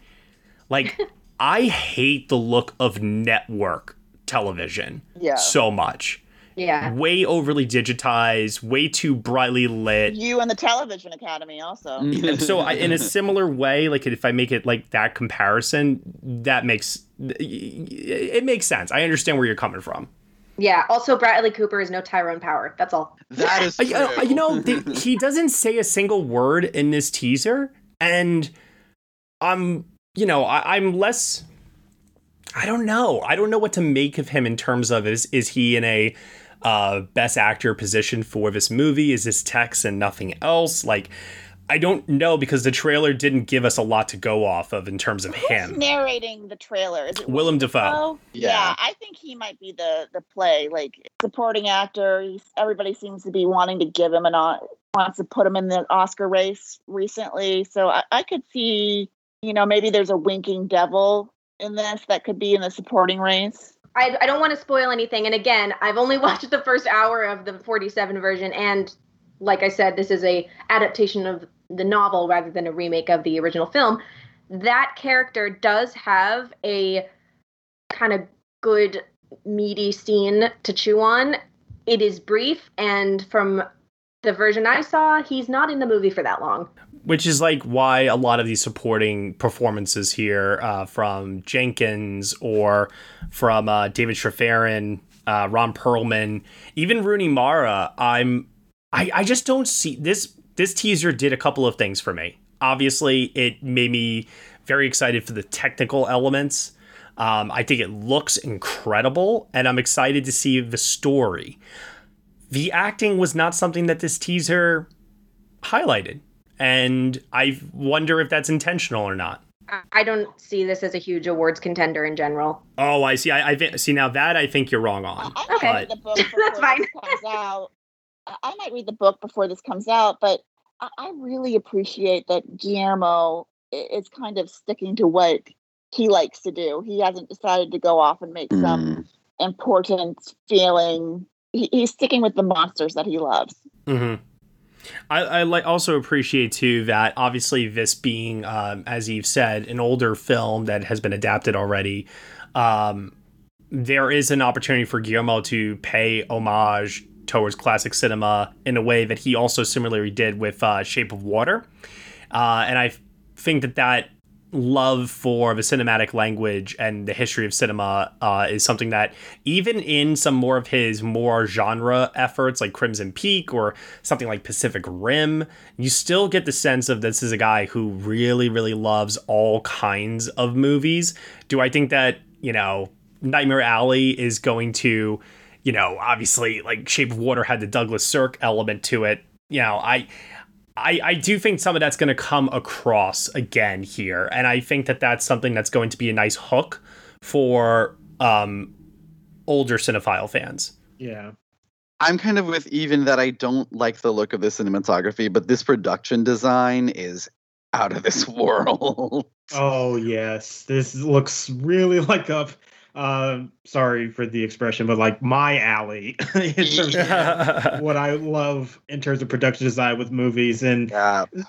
like I hate the look of network television Yeah. so much. Yeah. Way overly digitized, way too brightly lit. You and the Television Academy also. Mm. So I, in a similar way like if i make it like that comparison that makes it makes sense i understand where you're coming from Yeah. Also, Bradley Cooper is no Tyrone Power. That's all. That is you know- you know the, he doesn't say a single word in this teaser and i'm you know I, i'm less i don't know i don't know what to make of him in terms of is is he in a uh best actor position for this movie is this text and nothing else like i don't know because the trailer didn't give us a lot to go off of in terms of him narrating the trailer. Is it Willem Dafoe. Yeah. Yeah. I think he might be the the play like supporting actor. He's, everybody seems to be wanting to give him an wants to put him in the Oscar race recently. So I, I could see, you know, maybe there's a winking devil in this that could be in the supporting race. I, I don't want to spoil anything. And again, I've only watched the first hour of the 47 version, and like I said, this is a adaptation of the novel rather than a remake of the original film. That character does have a kind of good meaty scene to chew on. It is brief, and from the version I saw, he's not in the movie for that long. Which is like why a lot of these supporting performances here uh, from Jenkins or from uh, David Strathairn, uh, Ron Perlman, even Rooney Mara. I'm I, I just don't see this. This teaser did a couple of things for me. Obviously, it made me very excited for the technical elements. Um, I think it looks incredible, and I'm excited to see the story. The acting was not something that this teaser highlighted and I wonder if that's intentional or not. I- I don't see this as a huge awards contender in general. Oh, I see. I, I see now that I think you're wrong on. I might read the book before fine. this comes out. I- I might read the book before this comes out, but I, I really appreciate that Guillermo is kind of sticking to what he likes to do. He hasn't decided to go off and make some important feeling. He, he's sticking with the monsters that he loves. hmm I, I like also appreciate too that obviously this being, um, as Eve said, an older film that has been adapted already. Um, there is an opportunity for Guillermo to pay homage towards classic cinema in a way that he also similarly did with uh, Shape of Water, uh, and I think that that love for the cinematic language and the history of cinema uh, is something that even in some more of his more genre efforts like crimson peak or something like pacific rim you still get the sense of this is a guy who really really loves all kinds of movies. Do i think that you know nightmare alley is going to you know obviously like shape of water had the douglas sirk element to it. You know i I, I do think some of that's going to come across again here. And I think that that's something that's going to be a nice hook for um, older cinephile fans. Yeah. I'm kind of with even that I don't like the look of the cinematography, but this production design is out of this world. Oh yes, this looks really like up. Uh, sorry for the expression, but like my alley in terms of what I love in terms of production design with movies. And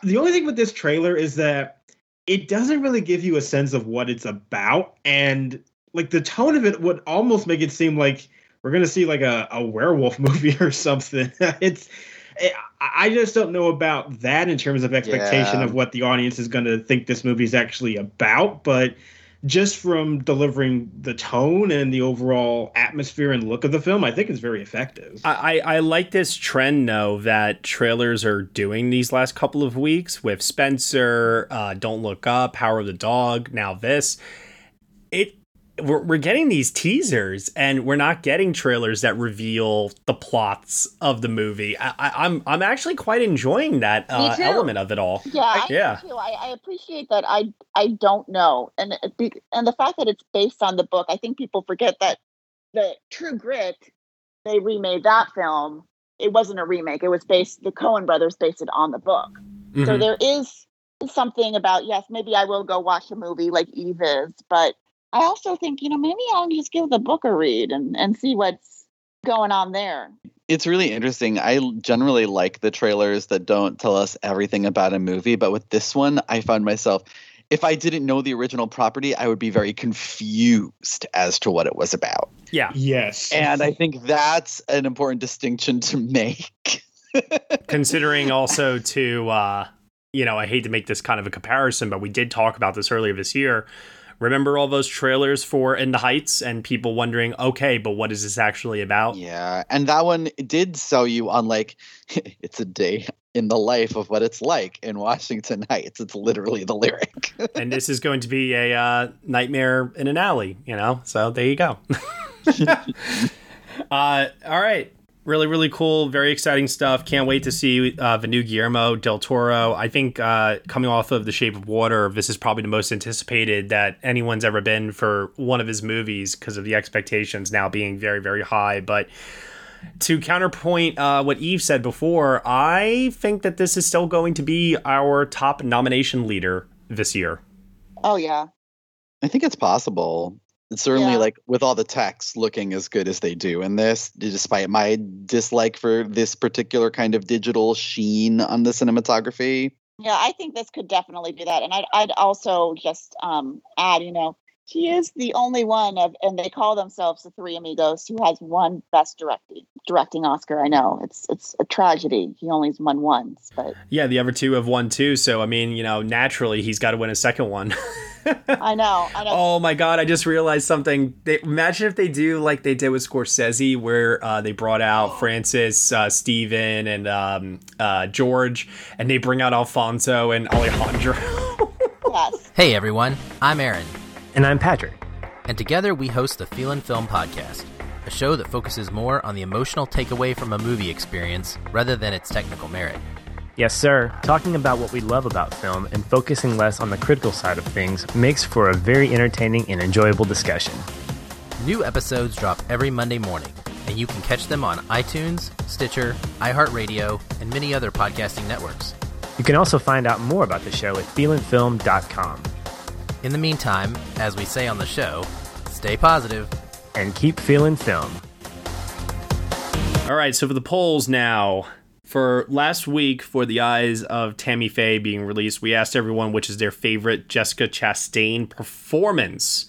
the only thing with this trailer is that it doesn't really give you a sense of what it's about, and like the tone of it would almost make it seem like we're gonna see like a, a werewolf movie or something. it's I just don't know about that in terms of expectation Yeah. of what the audience is going to think this movie is actually about. But just from delivering the tone and the overall atmosphere and look of the film, I think it's very effective. I, I like this trend though that trailers are doing these last couple of weeks with Spencer, uh, Don't Look Up, Power of the Dog, now this. It we're, we're getting these teasers and we're not getting trailers that reveal the plots of the movie. I, I, I'm I'm actually quite enjoying that uh, element of it all. Yeah, I, yeah. too. I, I appreciate that. I I don't know, and be, and the fact that it's based on the book. I think people forget that the True Grit they remade that film. It wasn't a remake. It was based. The Coen brothers based it on the book. So Mhm. there is something about yes, maybe I will go watch a movie like Eve is, but I also think you know maybe I'll just give the book a read and and see what's going on there. It's really interesting. I generally like the trailers that don't tell us everything about a movie, but with this one, I found myself if I didn't know the original property, I would be very confused as to what it was about. Yeah. Yes. And I think that's an important distinction to make. considering also to uh you know i hate to make this kind of a comparison but we did talk about this earlier this year remember all those trailers for in the heights and people wondering okay but what is this actually about Yeah, and that one did sell you on like it's a day in the life of what it's like in Washington Heights. It's literally the lyric. and this is going to be a uh, nightmare in an alley you know so there you go uh all right really really cool very exciting stuff can't wait to see uh, the new guillermo del toro i think uh, coming off of the shape of water this is probably the most anticipated that anyone's ever been for one of his movies because of the expectations now being very very high but to counterpoint uh, what eve said before i think that this is still going to be our top nomination leader this year Oh yeah. I think it's possible. It's certainly Yeah. like with all the text looking as good as they do in this, despite my dislike for this particular kind of digital sheen on the cinematography. Yeah, I think this could definitely do that. And I'd, I'd also just um, add, you know, he is the only one of, and they call themselves the Three Amigos, who has one Best Directing directing Oscar. I know it's it's a tragedy. He only's won once, but Yeah, the other two have won too. So I mean, you know, naturally he's got to win a second one. I know. I know. oh my god, I just realized something. They, imagine if they do like they did with Scorsese, where uh, they brought out Francis, uh, Steven, and um, uh, George, and they bring out Alfonso and Alejandro. yes. Hey everyone, I'm Aaron. And I'm Patrick. And together we host the Feel and Film Podcast, a show that focuses more on the emotional takeaway from a movie experience rather than its technical merit. Yes, sir. Talking about what we love about film and focusing less on the critical side of things makes for a very entertaining and enjoyable discussion. New episodes drop every Monday morning, and you can catch them on iTunes, Stitcher, iHeartRadio, and many other podcasting networks. You can also find out more about the show at feelandfilm.com. In the meantime, as we say on the show, stay positive and keep feeling film. All right, so for the polls now. For last week, for the eyes of Tammy Faye being released, we asked everyone which is their favorite Jessica Chastain performance.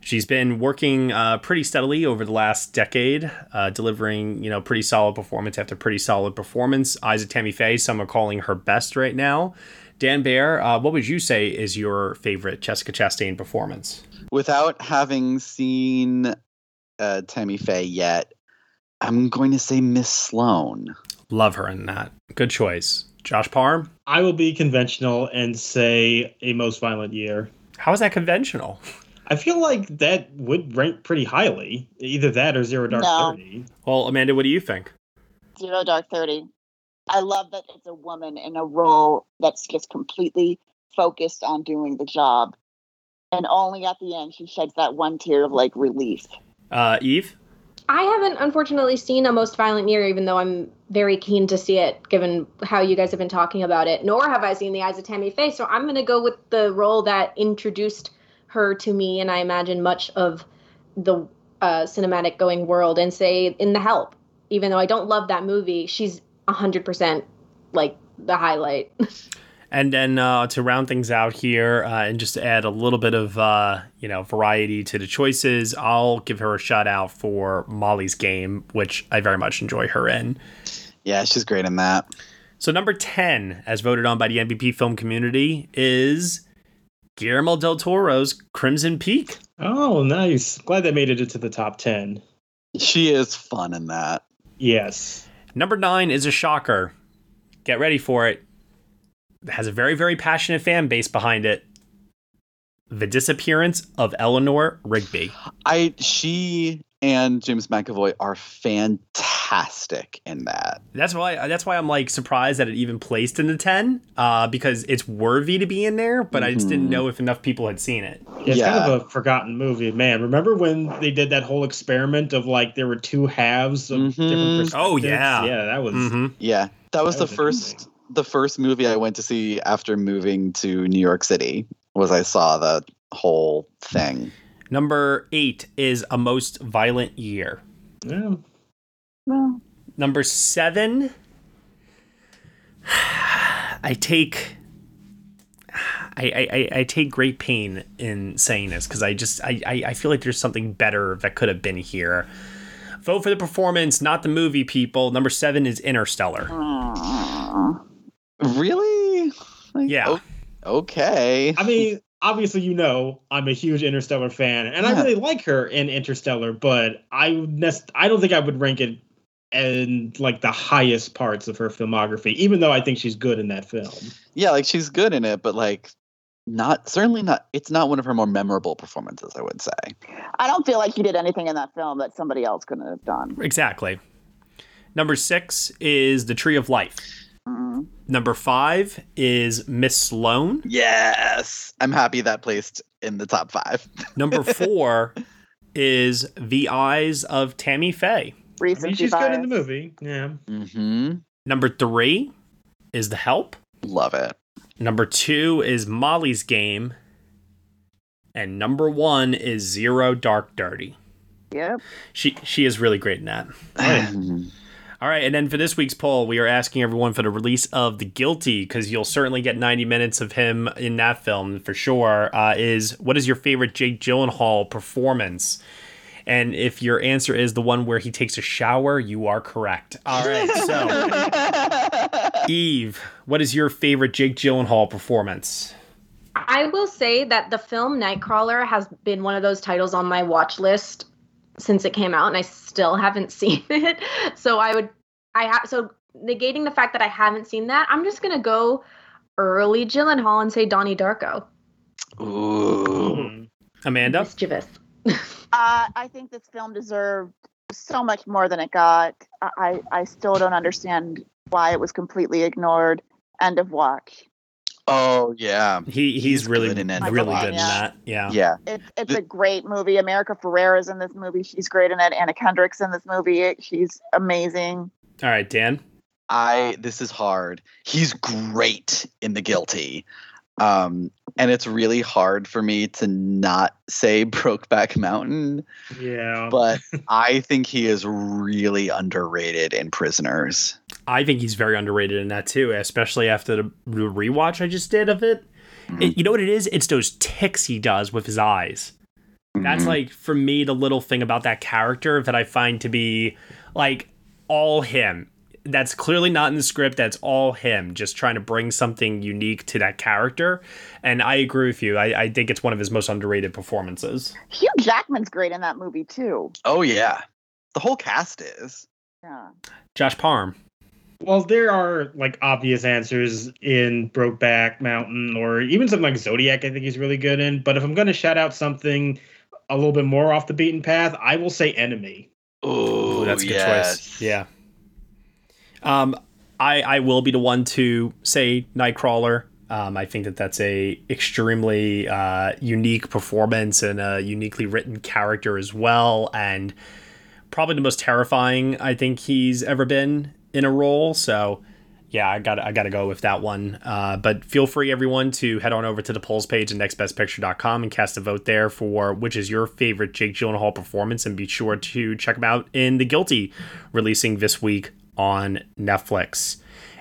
She's been working uh, pretty steadily over the last decade, uh, delivering you know pretty solid performance after pretty solid performance. Eyes of Tammy Faye, some are calling her best right now. Dan Bayer, uh, what would you say is your favorite Jessica Chastain performance? Without having seen uh, Tammy Faye yet, I'm going to say Miss Sloane. Love her in that. Good choice. Josh Parr? I will be conventional and say a most violent year. How is that conventional? I feel like that would rank pretty highly. Either that or Zero Dark No. Thirty. Well, Amanda, what do you think? Zero Dark Thirty. I love that it's a woman in a role that's just completely focused on doing the job, and only at the end she sheds that one tear of like relief. Uh, Eve? I haven't unfortunately seen a most violent year, even though I'm very keen to see it, given how you guys have been talking about it. Nor have I seen the eyes of Tammy Faye. So I'm going to go with the role that introduced her to me, and I imagine much of the uh, cinematic going world, and say in The Help. Even though I don't love that movie, she's 100% like the highlight. And then uh, to round things out here, uh, and just to add a little bit of uh, you know variety to the choices, I'll give her a shout out for Molly's Game, which I very much enjoy her in. Yeah, she's great in that. So number ten, as voted on by the NBP film community, is Guillermo del Toro's Crimson Peak. Oh, nice. Glad they made it into the top 10. She is fun in that. Yes. Number nine is a shocker. Get ready for it. It has a very, very passionate fan base behind it. The disappearance of Eleanor Rigby. I she and James McAvoy are fantastic in that. That's why that's why I'm like surprised that it even placed in the ten, uh, because it's worthy to be in there, but I just didn't Mhm. know if enough people had seen it. Yeah, it's kind of a forgotten movie. Man, remember when they did that whole experiment of like there were two halves of different perspectives? Oh, yeah. Yeah, that was mhm Yeah, that was That the was first the first movie I went to see after moving to New York City. Was I saw the whole thing. Number eight is a most violent year. Yeah. Well, Number seven, I take. I, I, I- I take great pain in saying this because I just I, I, I feel like there's something better that could have been here. Vote for the performance, not the movie, people. Number seven is Interstellar. Really? yeah. Okay. I mean, obviously, you know, I'm a huge Interstellar fan, and I really like her in Interstellar, but I nest, I don't think I would rank it in like the highest parts of her filmography, even though I think she's good in that film. Yeah, like she's good in it, but like not certainly not it's not one of her more memorable performances, I would say. I don't feel like she did anything in that film that somebody else couldn't have done. Exactly. Number six is The Tree of Life. Mm-hmm. Number five is Miss Sloane. Yes. I'm happy that placed in the top five. Number four is The Eyes of Tammy Faye. I mean, she's good in the movie. Yeah. Mm-hmm. Number three is The Help. Love it. Number two is Molly's Game. And number one is Zero Dark Thirty. Yep. She she is really great in that. All right, and then for this week's poll, we are asking everyone for the release of The Guilty because you'll certainly get 90 minutes of him in that film for sure. Uh, is what is your favorite Jake Gyllenhaal performance? And if your answer is the one where he takes a shower, you are correct. All right, so Eve, what is your favorite Jake Gyllenhaal performance? I will say that the film Nightcrawler has been one of those titles on my watch list since it came out, and I still haven't seen it. So I would, I have, so negating the fact that I haven't seen that, I'm just gonna go early Gyllenhaal and say Donnie Darko. Ooh. Amanda? Mischievous. Uh, I think this film deserved so much more than it got. I, I I still don't understand why it was completely ignored. End of watch. Oh yeah. He he's, really good in it. really good in that. Yeah. Yeah. It's it's a great movie. America Ferrera's in this movie. She's great in it. Anna Kendrick's in this movie. She's amazing. All right, Dan. I this is hard. He's great in The Guilty. Um and it's really hard for me to not say Brokeback Mountain, Yeah. but I think he is really underrated in Prisoners. I think he's very underrated in that too, especially after the rewatch I just did of it. It- you know what it is? It's those ticks he does with his eyes. That's like for me the little thing about that character that I find to be like all him. That's clearly not in the script. That's all him, just trying to bring something unique to that character. And I agree with you. I, I think it's one of his most underrated performances. Hugh Jackman's great in that movie too. Oh yeah. The whole cast is. Yeah. Josh Parham. Well, there are like obvious answers in Brokeback Mountain or even something like Zodiac. I think he's really good in. But if I'm going to shout out something a little bit more off the beaten path, I will say Enemy. Oh, that's a good yes. choice. Yeah. Um, I I will be the one to say Nightcrawler. Um, I think that that's a extremely uh, unique performance and a uniquely written character as well, and probably the most terrifying I think he's ever been in a role. So yeah, I got I got to go with that one. Uh, but feel free everyone to head on over to the polls page at nextbestpicture.com and cast a vote there for which is your favorite Jake Gyllenhaal performance, and be sure to check him out in The Guilty, releasing this week on Netflix.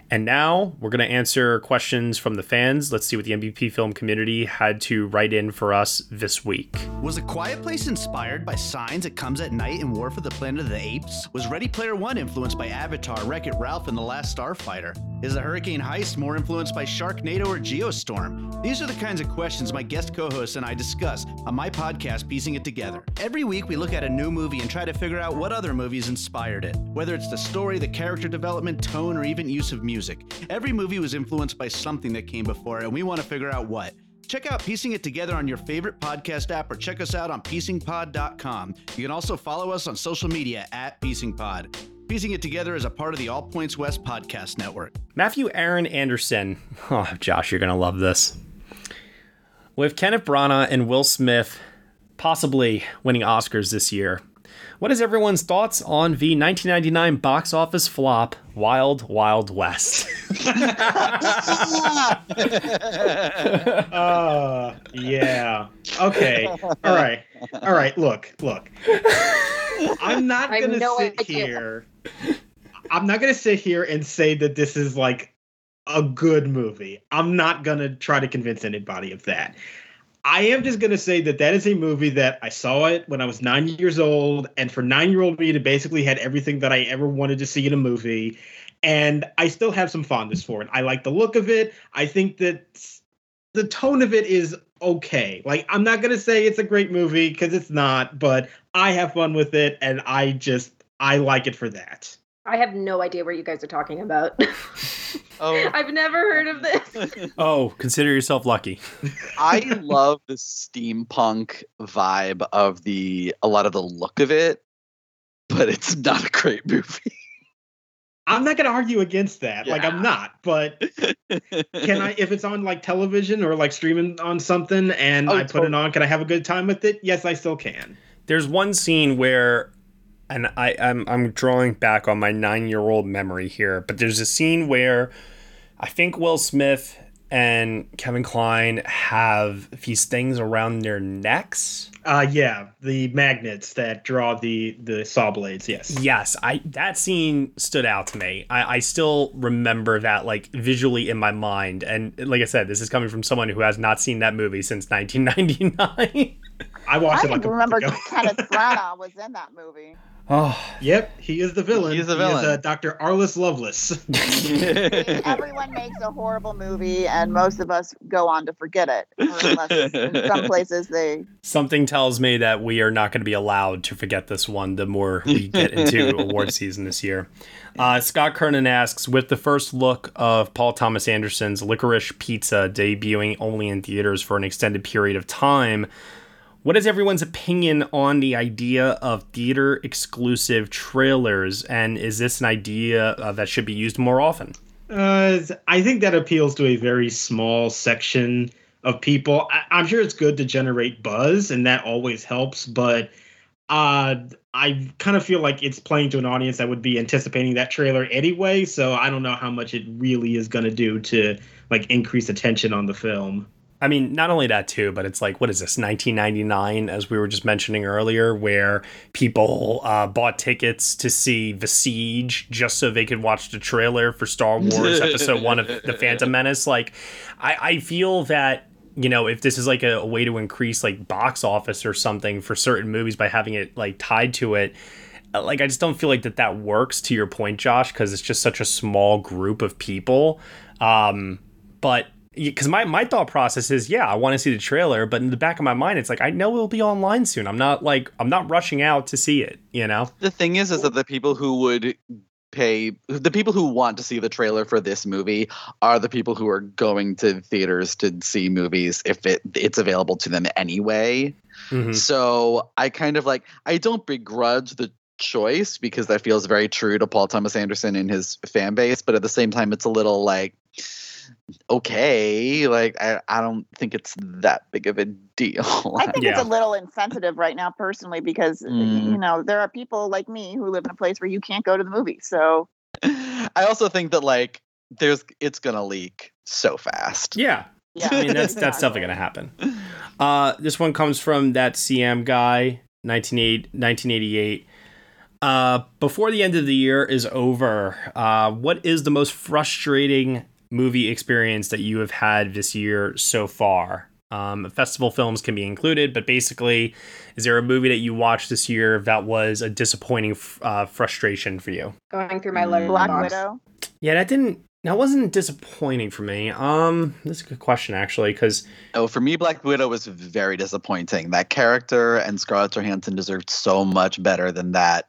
And now we're going to answer questions from the fans. Let's see what the NBP film community had to write in for us this week. Was A Quiet Place inspired by Signs It Comes at Night and War for the Planet of the Apes? Was Ready Player One influenced by Avatar, Wreck It Ralph, and The Last Starfighter? Is The Hurricane Heist more influenced by Sharknado or Geostorm? These are the kinds of questions my guest co hosts and I discuss on my podcast, Piecing It Together. Every week, we look at a new movie and try to figure out what other movies inspired it, whether it's the story, the character development, tone, or even use of music. Every movie was influenced by something that came before, and we want to figure out what. Check out Piecing It Together on your favorite podcast app or check us out on piecingpod.com. You can also follow us on social media at piecingpod. Piecing It Together is a part of the All Points West podcast network. Matthew Aaron Anderson. Oh, Josh, you're going to love this. With Kenneth Branagh and Will Smith possibly winning Oscars this year, what is everyone's thoughts on the 1999 box office flop Wild Wild West? uh, yeah. Okay. All right. All right. Look, look. I'm not gonna no sit idea. here. I'm not gonna sit here and say that this is like a good movie. I'm not gonna try to convince anybody of that. I am just gonna say that that is a movie that I saw it when I was nine years old, and for nine year old me, it basically had everything that I ever wanted to see in a movie, and I still have some fondness for it. I like the look of it. I think that the tone of it is okay. Like I'm not gonna say it's a great movie because it's not, but I have fun with it, and I just I like it for that. I have no idea what you guys are talking about. Oh, I've never heard of this. oh, consider yourself lucky. I love the steampunk vibe of the a lot of the look of it, but it's not a great movie. I'm not gonna argue against that. Like I'm not, but can I if it's on like television or like streaming on something and Oh, I put it on, can I have a good time with it? Yes, I still can. There's one scene where, and I, I'm I'm drawing back on my nine year old memory here, but there's a scene where I think Will Smith and Kevin Kline have these things around their necks. Uh yeah, the magnets that draw the the saw blades, yes. Yes, I that scene stood out to me. I, I still remember that like visually in my mind, and like I said, this is coming from someone who has not seen that movie since 1999. I watched I didn't remember Kenneth Branagh was in that movie. Oh, yep, he is the villain. He's the He villain. is, uh, Dr. Arliss Loveless. Everyone makes a horrible movie, and most of us go on to forget it. Unless in some places they Something tells me that we are not going to be allowed to forget this one the more we get into award season this year. Uh, Scott Kernan asks With the first look of Paul Thomas Anderson's Licorice Pizza debuting only in theaters for an extended period of time, what is everyone's opinion on the idea of theater exclusive trailers? And is this an idea uh, that should be used more often? Uh, I think that appeals to a very small section of people. I, I'm sure it's good to generate buzz, and that always helps. But uh, I kind of feel like it's playing to an audience that would be anticipating that trailer anyway. So I don't know how much it really is going to do to like increase attention on the film. I mean, not only that too, but it's like, what is this, 1999, as we were just mentioning earlier, where people uh, bought tickets to see The Siege just so they could watch the trailer for Star Wars Episode One of The Phantom Menace. Like, I, I feel that you know if this is like a, a way to increase like box office or something for certain movies by having it like tied to it uh, like i just don't feel like that that works to your point josh because it's just such a small group of people um but because my, my thought process is yeah i want to see the trailer but in the back of my mind it's like i know it'll be online soon i'm not like i'm not rushing out to see it you know The thing is, is that the people who would pay, the people who want to see the trailer for this movie are the people who are going to theaters to see movies if it it's available to them anyway. Mhm. So I kind of like I don't begrudge the choice because that feels very true to Paul Thomas Anderson and his fan base, but at the same time it's a little like okay. Like I, I don't think it's that big of a deal. I think it's a little insensitive right now, personally, because Mm. you know there are people like me who live in a place where you can't go to the movies. So I also think that like there's it's gonna leak so fast. Yeah. Yeah, I mean that's that's definitely gonna happen. Uh, this one comes from that CM guy, 1988. 1988. Uh, before the end of the year is over, uh, what is the most frustrating movie experience that you have had this year so far? Um, festival films can be included, but basically, is there a movie that you watched this year that was a disappointing f- uh, frustration for you? Going through my letter. Black Widow. Yeah, that didn't. That wasn't disappointing for me. Um, that's a good question actually, because Oh, for me, Black Widow was very disappointing. That character and Scarlett Johansson deserved so much better than that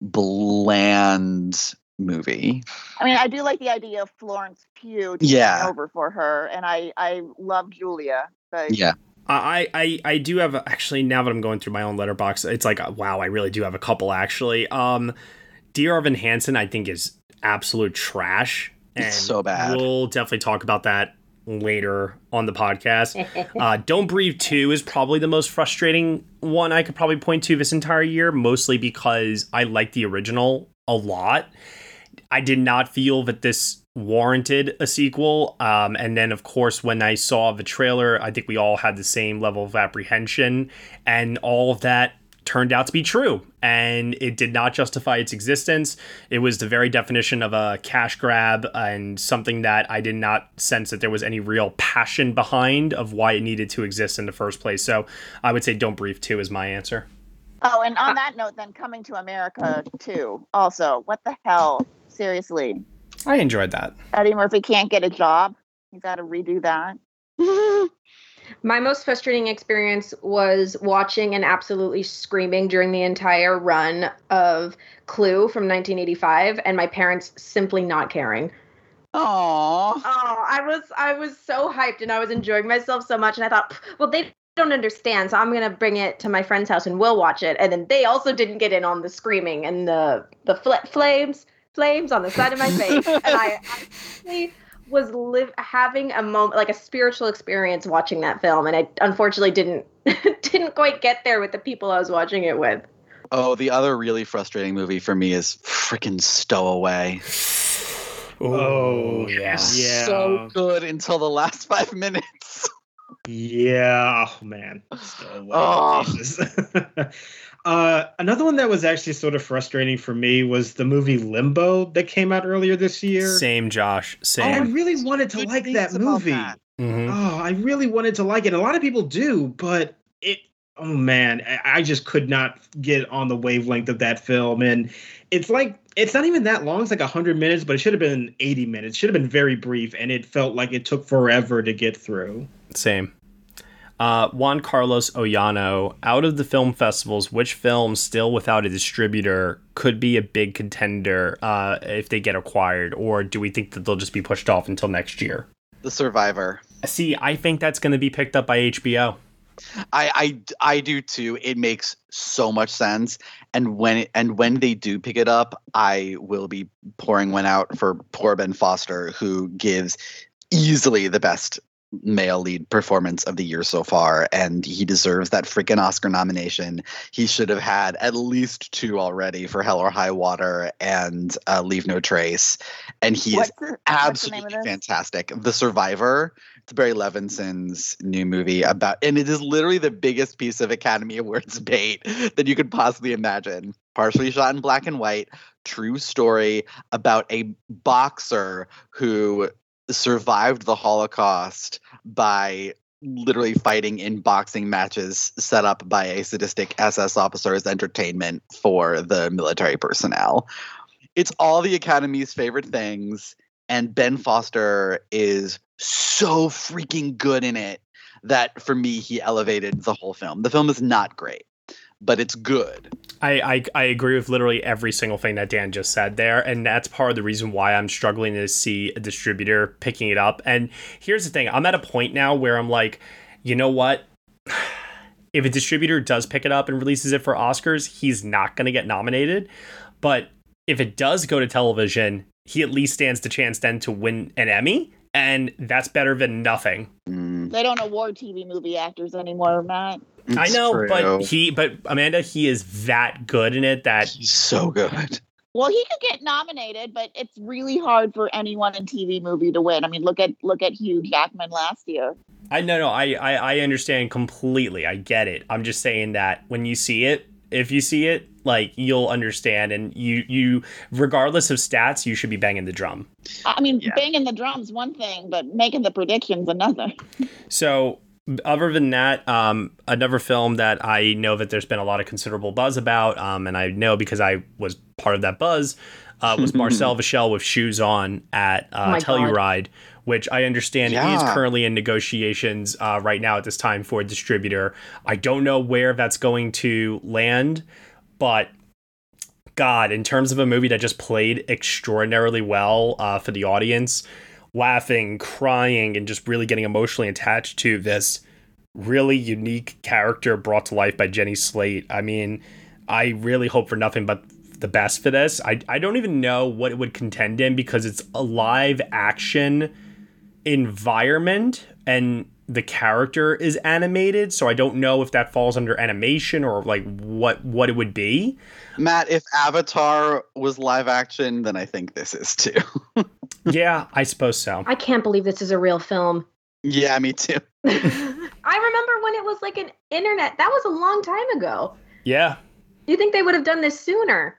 bland movie. I mean, I do like the idea of Florence Pugh taking Yeah. over for her, and I I love Julia. But Yeah. I, I I do have actually now that I'm going through my own Letterboxd, it's like wow, I really do have a couple actually. Um, Dear Evan Hansen, I think is absolute trash. And It's so bad. We'll definitely talk about that later on the podcast. uh, Don't Breathe 2 is probably the most frustrating one I could probably point to this entire year, mostly because I like the original a lot. I did not feel that this warranted a sequel. Um, and then, of course, when I saw the trailer, I think we all had the same level of apprehension, and all of that turned out to be true. And it did not justify its existence. It was the very definition of a cash grab and something that I did not sense that there was any real passion behind of why it needed to exist in the first place. So I would say Don't Breathe 2 is my answer. oh, and on that note, then coming to America too. Also, what the hell? Seriously, I enjoyed that. Eddie Murphy can't get a job. He's got to redo that. My most frustrating experience was watching and absolutely screaming during the entire run of Clue from 1985 and my parents simply not caring. Aww. Oh, I was I was so hyped and I was enjoying myself so much and I thought, well they don't understand, so I'm gonna bring it to my friend's house and we'll watch it. And then they also didn't get in on the screaming and the the fl- flames flames on the side of my face, and I actually was live having a moment like a spiritual experience watching that film, and I unfortunately didn't didn't quite get there with the people I was watching it with. Oh, the other really frustrating movie for me is freaking Stowaway. Oh, oh, yeah. Yeah. So good until the last five minutes. Yeah, oh man. So, Oh. Jesus. uh, another one that was actually sort of frustrating for me was the movie Limbo that came out earlier this year. Same, Josh. Same. Oh, I really wanted to like that movie. Mhm. Oh, I really wanted to like it. A lot of people do, but it. Oh man, I- I just could not get on the wavelength of that film, and it's like it's not even that long. It's like hundred minutes, but it should have been eighty minutes. Should have been very brief, and it felt like it took forever to get through. Same. Uh, Juan Carlos Ollano, out of the film festivals, which film still without a distributor could be a big contender uh, if they get acquired, or do we think that they'll just be pushed off until next year? The Survivor. See, I think that's going to be picked up by HBO. I, I I do too. It makes so much sense, and when it, and when they do pick it up, I will be pouring one out for poor Ben Foster, who gives easily the best male lead performance of the year so far, and he deserves that freaking Oscar nomination. He should have had at least two already for Hell or High Water and uh, Leave No Trace, and he What's is the- what's the absolutely fantastic. The Survivor. It's Barry Levinson's new movie about, and it is literally the biggest piece of Academy Awards bait that you could possibly imagine. Partially shot in black and white, true story about a boxer who survived the Holocaust by literally fighting in boxing matches set up by a sadistic SS officer as entertainment for the military personnel. It's all the Academy's favorite things, and Ben Foster is so freaking good in it that for me he elevated the whole film. The film is not great, but it's good. I, I I agree with literally every single thing that Dan just said there, and that's part of the reason why I'm struggling to see a distributor picking it up. And here's the thing: I'm at a point now where I'm like, you know what? If a distributor does pick it up and releases it for Oscars, he's not going to get nominated. But if it does go to television, he at least stands the chance then to win an Emmy. and that's better than nothing. They don't award TV movie actors anymore, Matt. I know, but he, but Amanda, he is that good in it that he's so good. Well, he could get nominated, but it's really hard for anyone in TV movie to win. I mean, look at look at Hugh Jackman last year. I no no I, I I understand completely. I get it. I'm just saying that when you see it, if you see it, like you'll understand, and you you regardless of stats, you should be banging the drum. I mean, banging the drums one thing, but making the predictions another. So, other than that, um, another film that I know that there's been a lot of considerable buzz about, um, and I know because I was part of that buzz, uh, was Marcel the Shell with Shoes On at Oh uh, my God. Telluride, which I understand is currently in negotiations uh, right now at this time for a distributor. I don't know where that's going to land, but God, in terms of a movie that just played extraordinarily well uh, for the audience, laughing, crying, and just really getting emotionally attached to this really unique character brought to life by Jenny Slate. I mean, I really hope for nothing but the best for this. I, I don't even know what it would contend in because it's a live action environment and the character is animated so i don't know if that falls under animation or like what what it would be Matt, if Avatar was live action, then I think this is too. yeah i suppose so I can't believe this is a real film. yeah, me too. I remember when it was like an internet. That was a long time ago. yeah You think they would have done this sooner?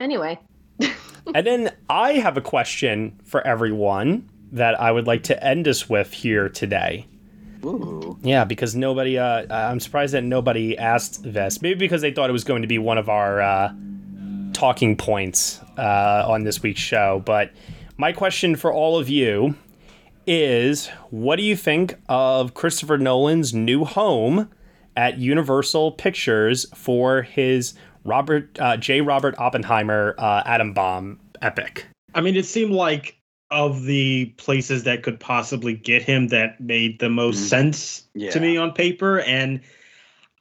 Anyway, and then i have a question for everyone that i would like to end us with here today Ooh. Yeah, because nobody. Uh, I'm surprised that nobody asked this. Maybe because they thought it was going to be one of our uh, talking points uh, on this week's show. But my question for all of you is: What do you think of Christopher Nolan's new home at Universal Pictures for his Robert uh, J. Robert Oppenheimer uh, atom bomb epic? I mean, it seemed like of the places that could possibly get him that made the most sense Yeah. to me on paper. And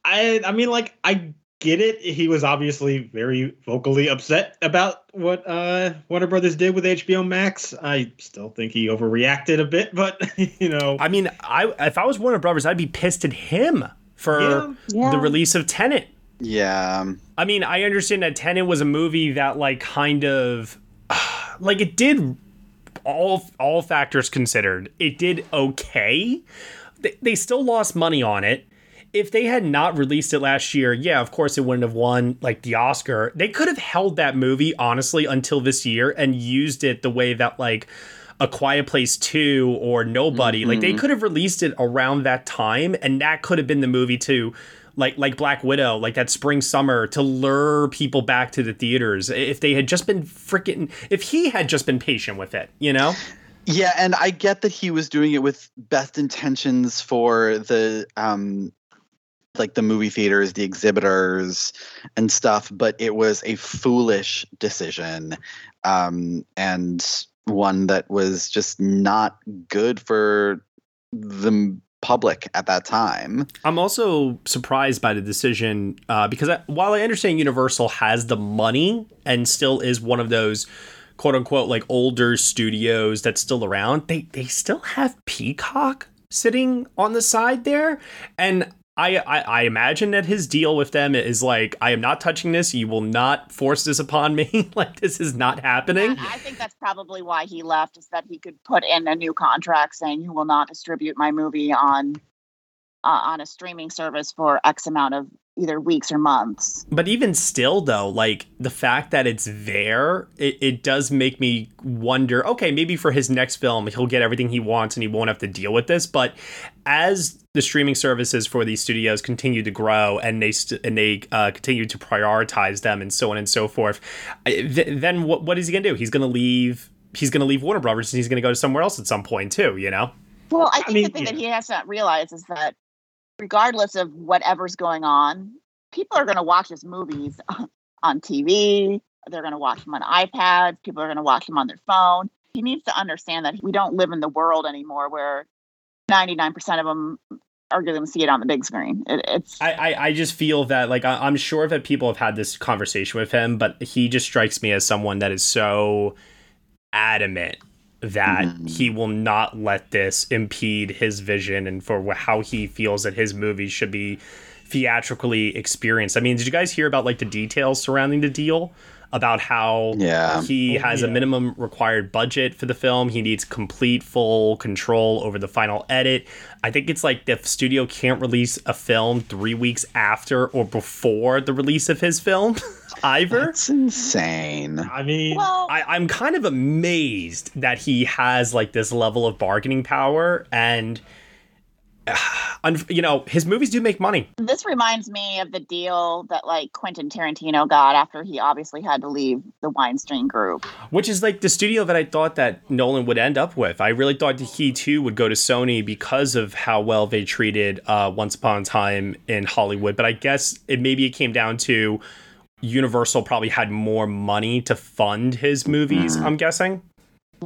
I I mean like I get it. He was obviously very vocally upset about what uh Warner Brothers did with HBO Max. I still think he overreacted a bit, but you know I mean, I if I was Warner Brothers, I'd be pissed at him for Yeah. Yeah. the release of Tenet. Yeah. I mean, I understand that Tenet was a movie that like kind of like it did all all factors considered, it did okay. They, they still lost money on it. If they had not released it last year, yeah, of course it wouldn't have won like the Oscar. They could have held that movie honestly until this year and used it the way that like a Quiet Place 2 or Nobody, like they Mhm. could have released it around that time and that could have been the movie to like like Black Widow, like that spring summer to lure people back to the theaters. If they had just been freaking if he had just been patient with it, you know? Yeah, and I get that he was doing it with best intentions for the um like the movie theaters, the exhibitors and stuff, but it was a foolish decision um and one that was just not good for the public at that time. I'm also surprised by the decision uh, because I, while I understand Universal has the money and still is one of those quote unquote like older studios that's still around, they they still have Peacock sitting on the side there, and. I, I, I imagine that his deal with them is like, I am not touching this. You will not force this upon me. like, this is not happening. I think that's probably why he left, is that he could put in a new contract saying you will not distribute my movie on uh, on a streaming service for X amount of either weeks or months. But even still, though, like the fact that it's there, it, it does make me wonder okay, maybe for his next film, he'll get everything he wants and he won't have to deal with this. But as the streaming services for these studios continue to grow and they st- and they uh, continue to prioritize them and so on and so forth, th- then what, what is he going to do? He's going to leave. He's going to leave Warner Brothers and he's going to go to somewhere else at some point too. You know. Well, I think mean, the thing that he has to realize is that regardless of whatever's going on, people are going to watch his movies on TV. They're going to watch them on iPads. People are going to watch them on their phone. He needs to understand that we don't live in the world anymore where 99% of them are going to see it on the big screen. It, it's I, I, I just feel that like I, I'm sure that people have had this conversation with him, but he just strikes me as someone that is so adamant that Mm-hmm. he will not let this impede his vision and for how he feels that his movies should be theatrically experienced. I mean, did you guys hear about like the details surrounding the deal? About how Yeah. he has a minimum required budget for the film. He needs complete, full control over the final edit. I think it's like the studio can't release a film three weeks after or before the release of his film, either. That's insane. I mean, I, I'm kind of amazed that he has like this level of bargaining power and. you know, his movies do make money. This reminds me of the deal that like Quentin Tarantino got after he obviously had to leave the Weinstein Group. which is like the studio that I thought that Nolan would end up with. I really thought that he too would go to Sony because of how well they treated uh, Once Upon a Time in Hollywood. But I guess it maybe it came down to Universal probably had more money to fund his movies. I'm guessing.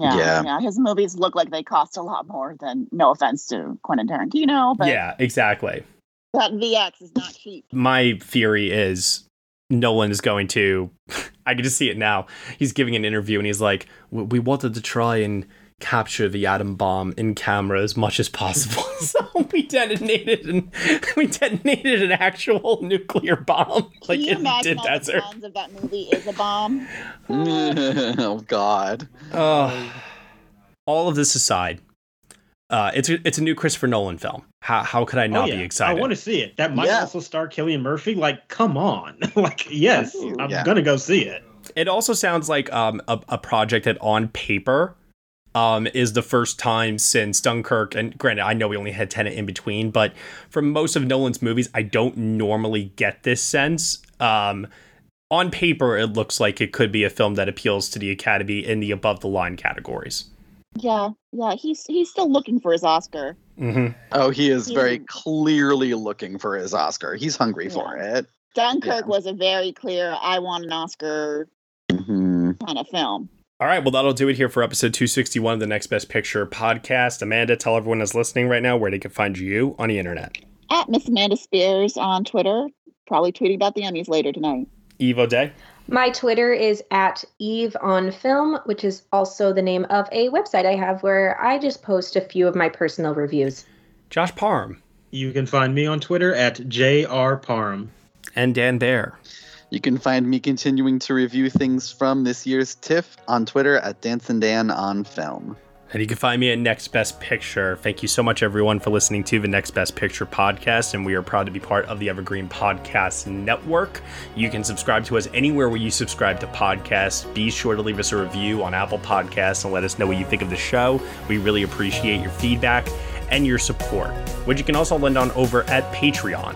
Yeah, Yeah. yeah, His movies look like they cost a lot more than. No offense to Quentin Tarantino, but yeah, exactly. that VX is not cheap. My theory is Nolan is going to. I can just see it now. He's giving an interview and he's like, "We we wanted to try and capture the atom bomb in camera as much as possible, so we detonated and we detonated an actual nuclear bomb like Can you in the imagine all the desert." puns of that movie is a bomb? oh God. Uh, all of this aside, uh, it's a, it's a new Christopher Nolan film. How how could I not oh, yeah. be excited? I want to see it. That might Yeah. also star Cillian Murphy. Like, come on. like, yes, I'm yeah. gonna go see it. It also sounds like um, a, a project that on paper um, is the first time since Dunkirk. And granted, I know we only had Tenet in between, but for most of Nolan's movies, I don't normally get this sense. Um, on paper, it looks like it could be a film that appeals to the Academy in the above the line categories. Yeah, yeah. He's he's still looking for his Oscar. Mm-hmm. Oh, he is He- very clearly looking for his Oscar. He's hungry for it. Dunkirk was a very clear "I want an Oscar" Mm-hmm. kind of film. All right, well, that'll do it here for episode 261 of the Next Best Picture podcast. Amanda, tell everyone that's listening right now where they can find you on the internet. At Miss Amanda Spears on Twitter. Probably tweeting about the Emmys later tonight. Eve O'Dea. My Twitter is at Eve on Film, which is also the name of a website I have where I just post a few of my personal reviews. Josh Parham. You can find me on Twitter at JR Parham. And Dan Bayer. You can find me continuing to review things from this year's TIFF on Twitter at Dancing Dan on Film. And you can find me at Next Best Picture. Thank you so much, everyone, for listening to the Next Best Picture podcast. And we are proud to be part of the Evergreen Podcast Network. You can subscribe to us anywhere where you subscribe to podcasts. Be sure to leave us a review on Apple Podcasts and let us know what you think of the show. We really appreciate your feedback and your support, which you can also lend on over at Patreon.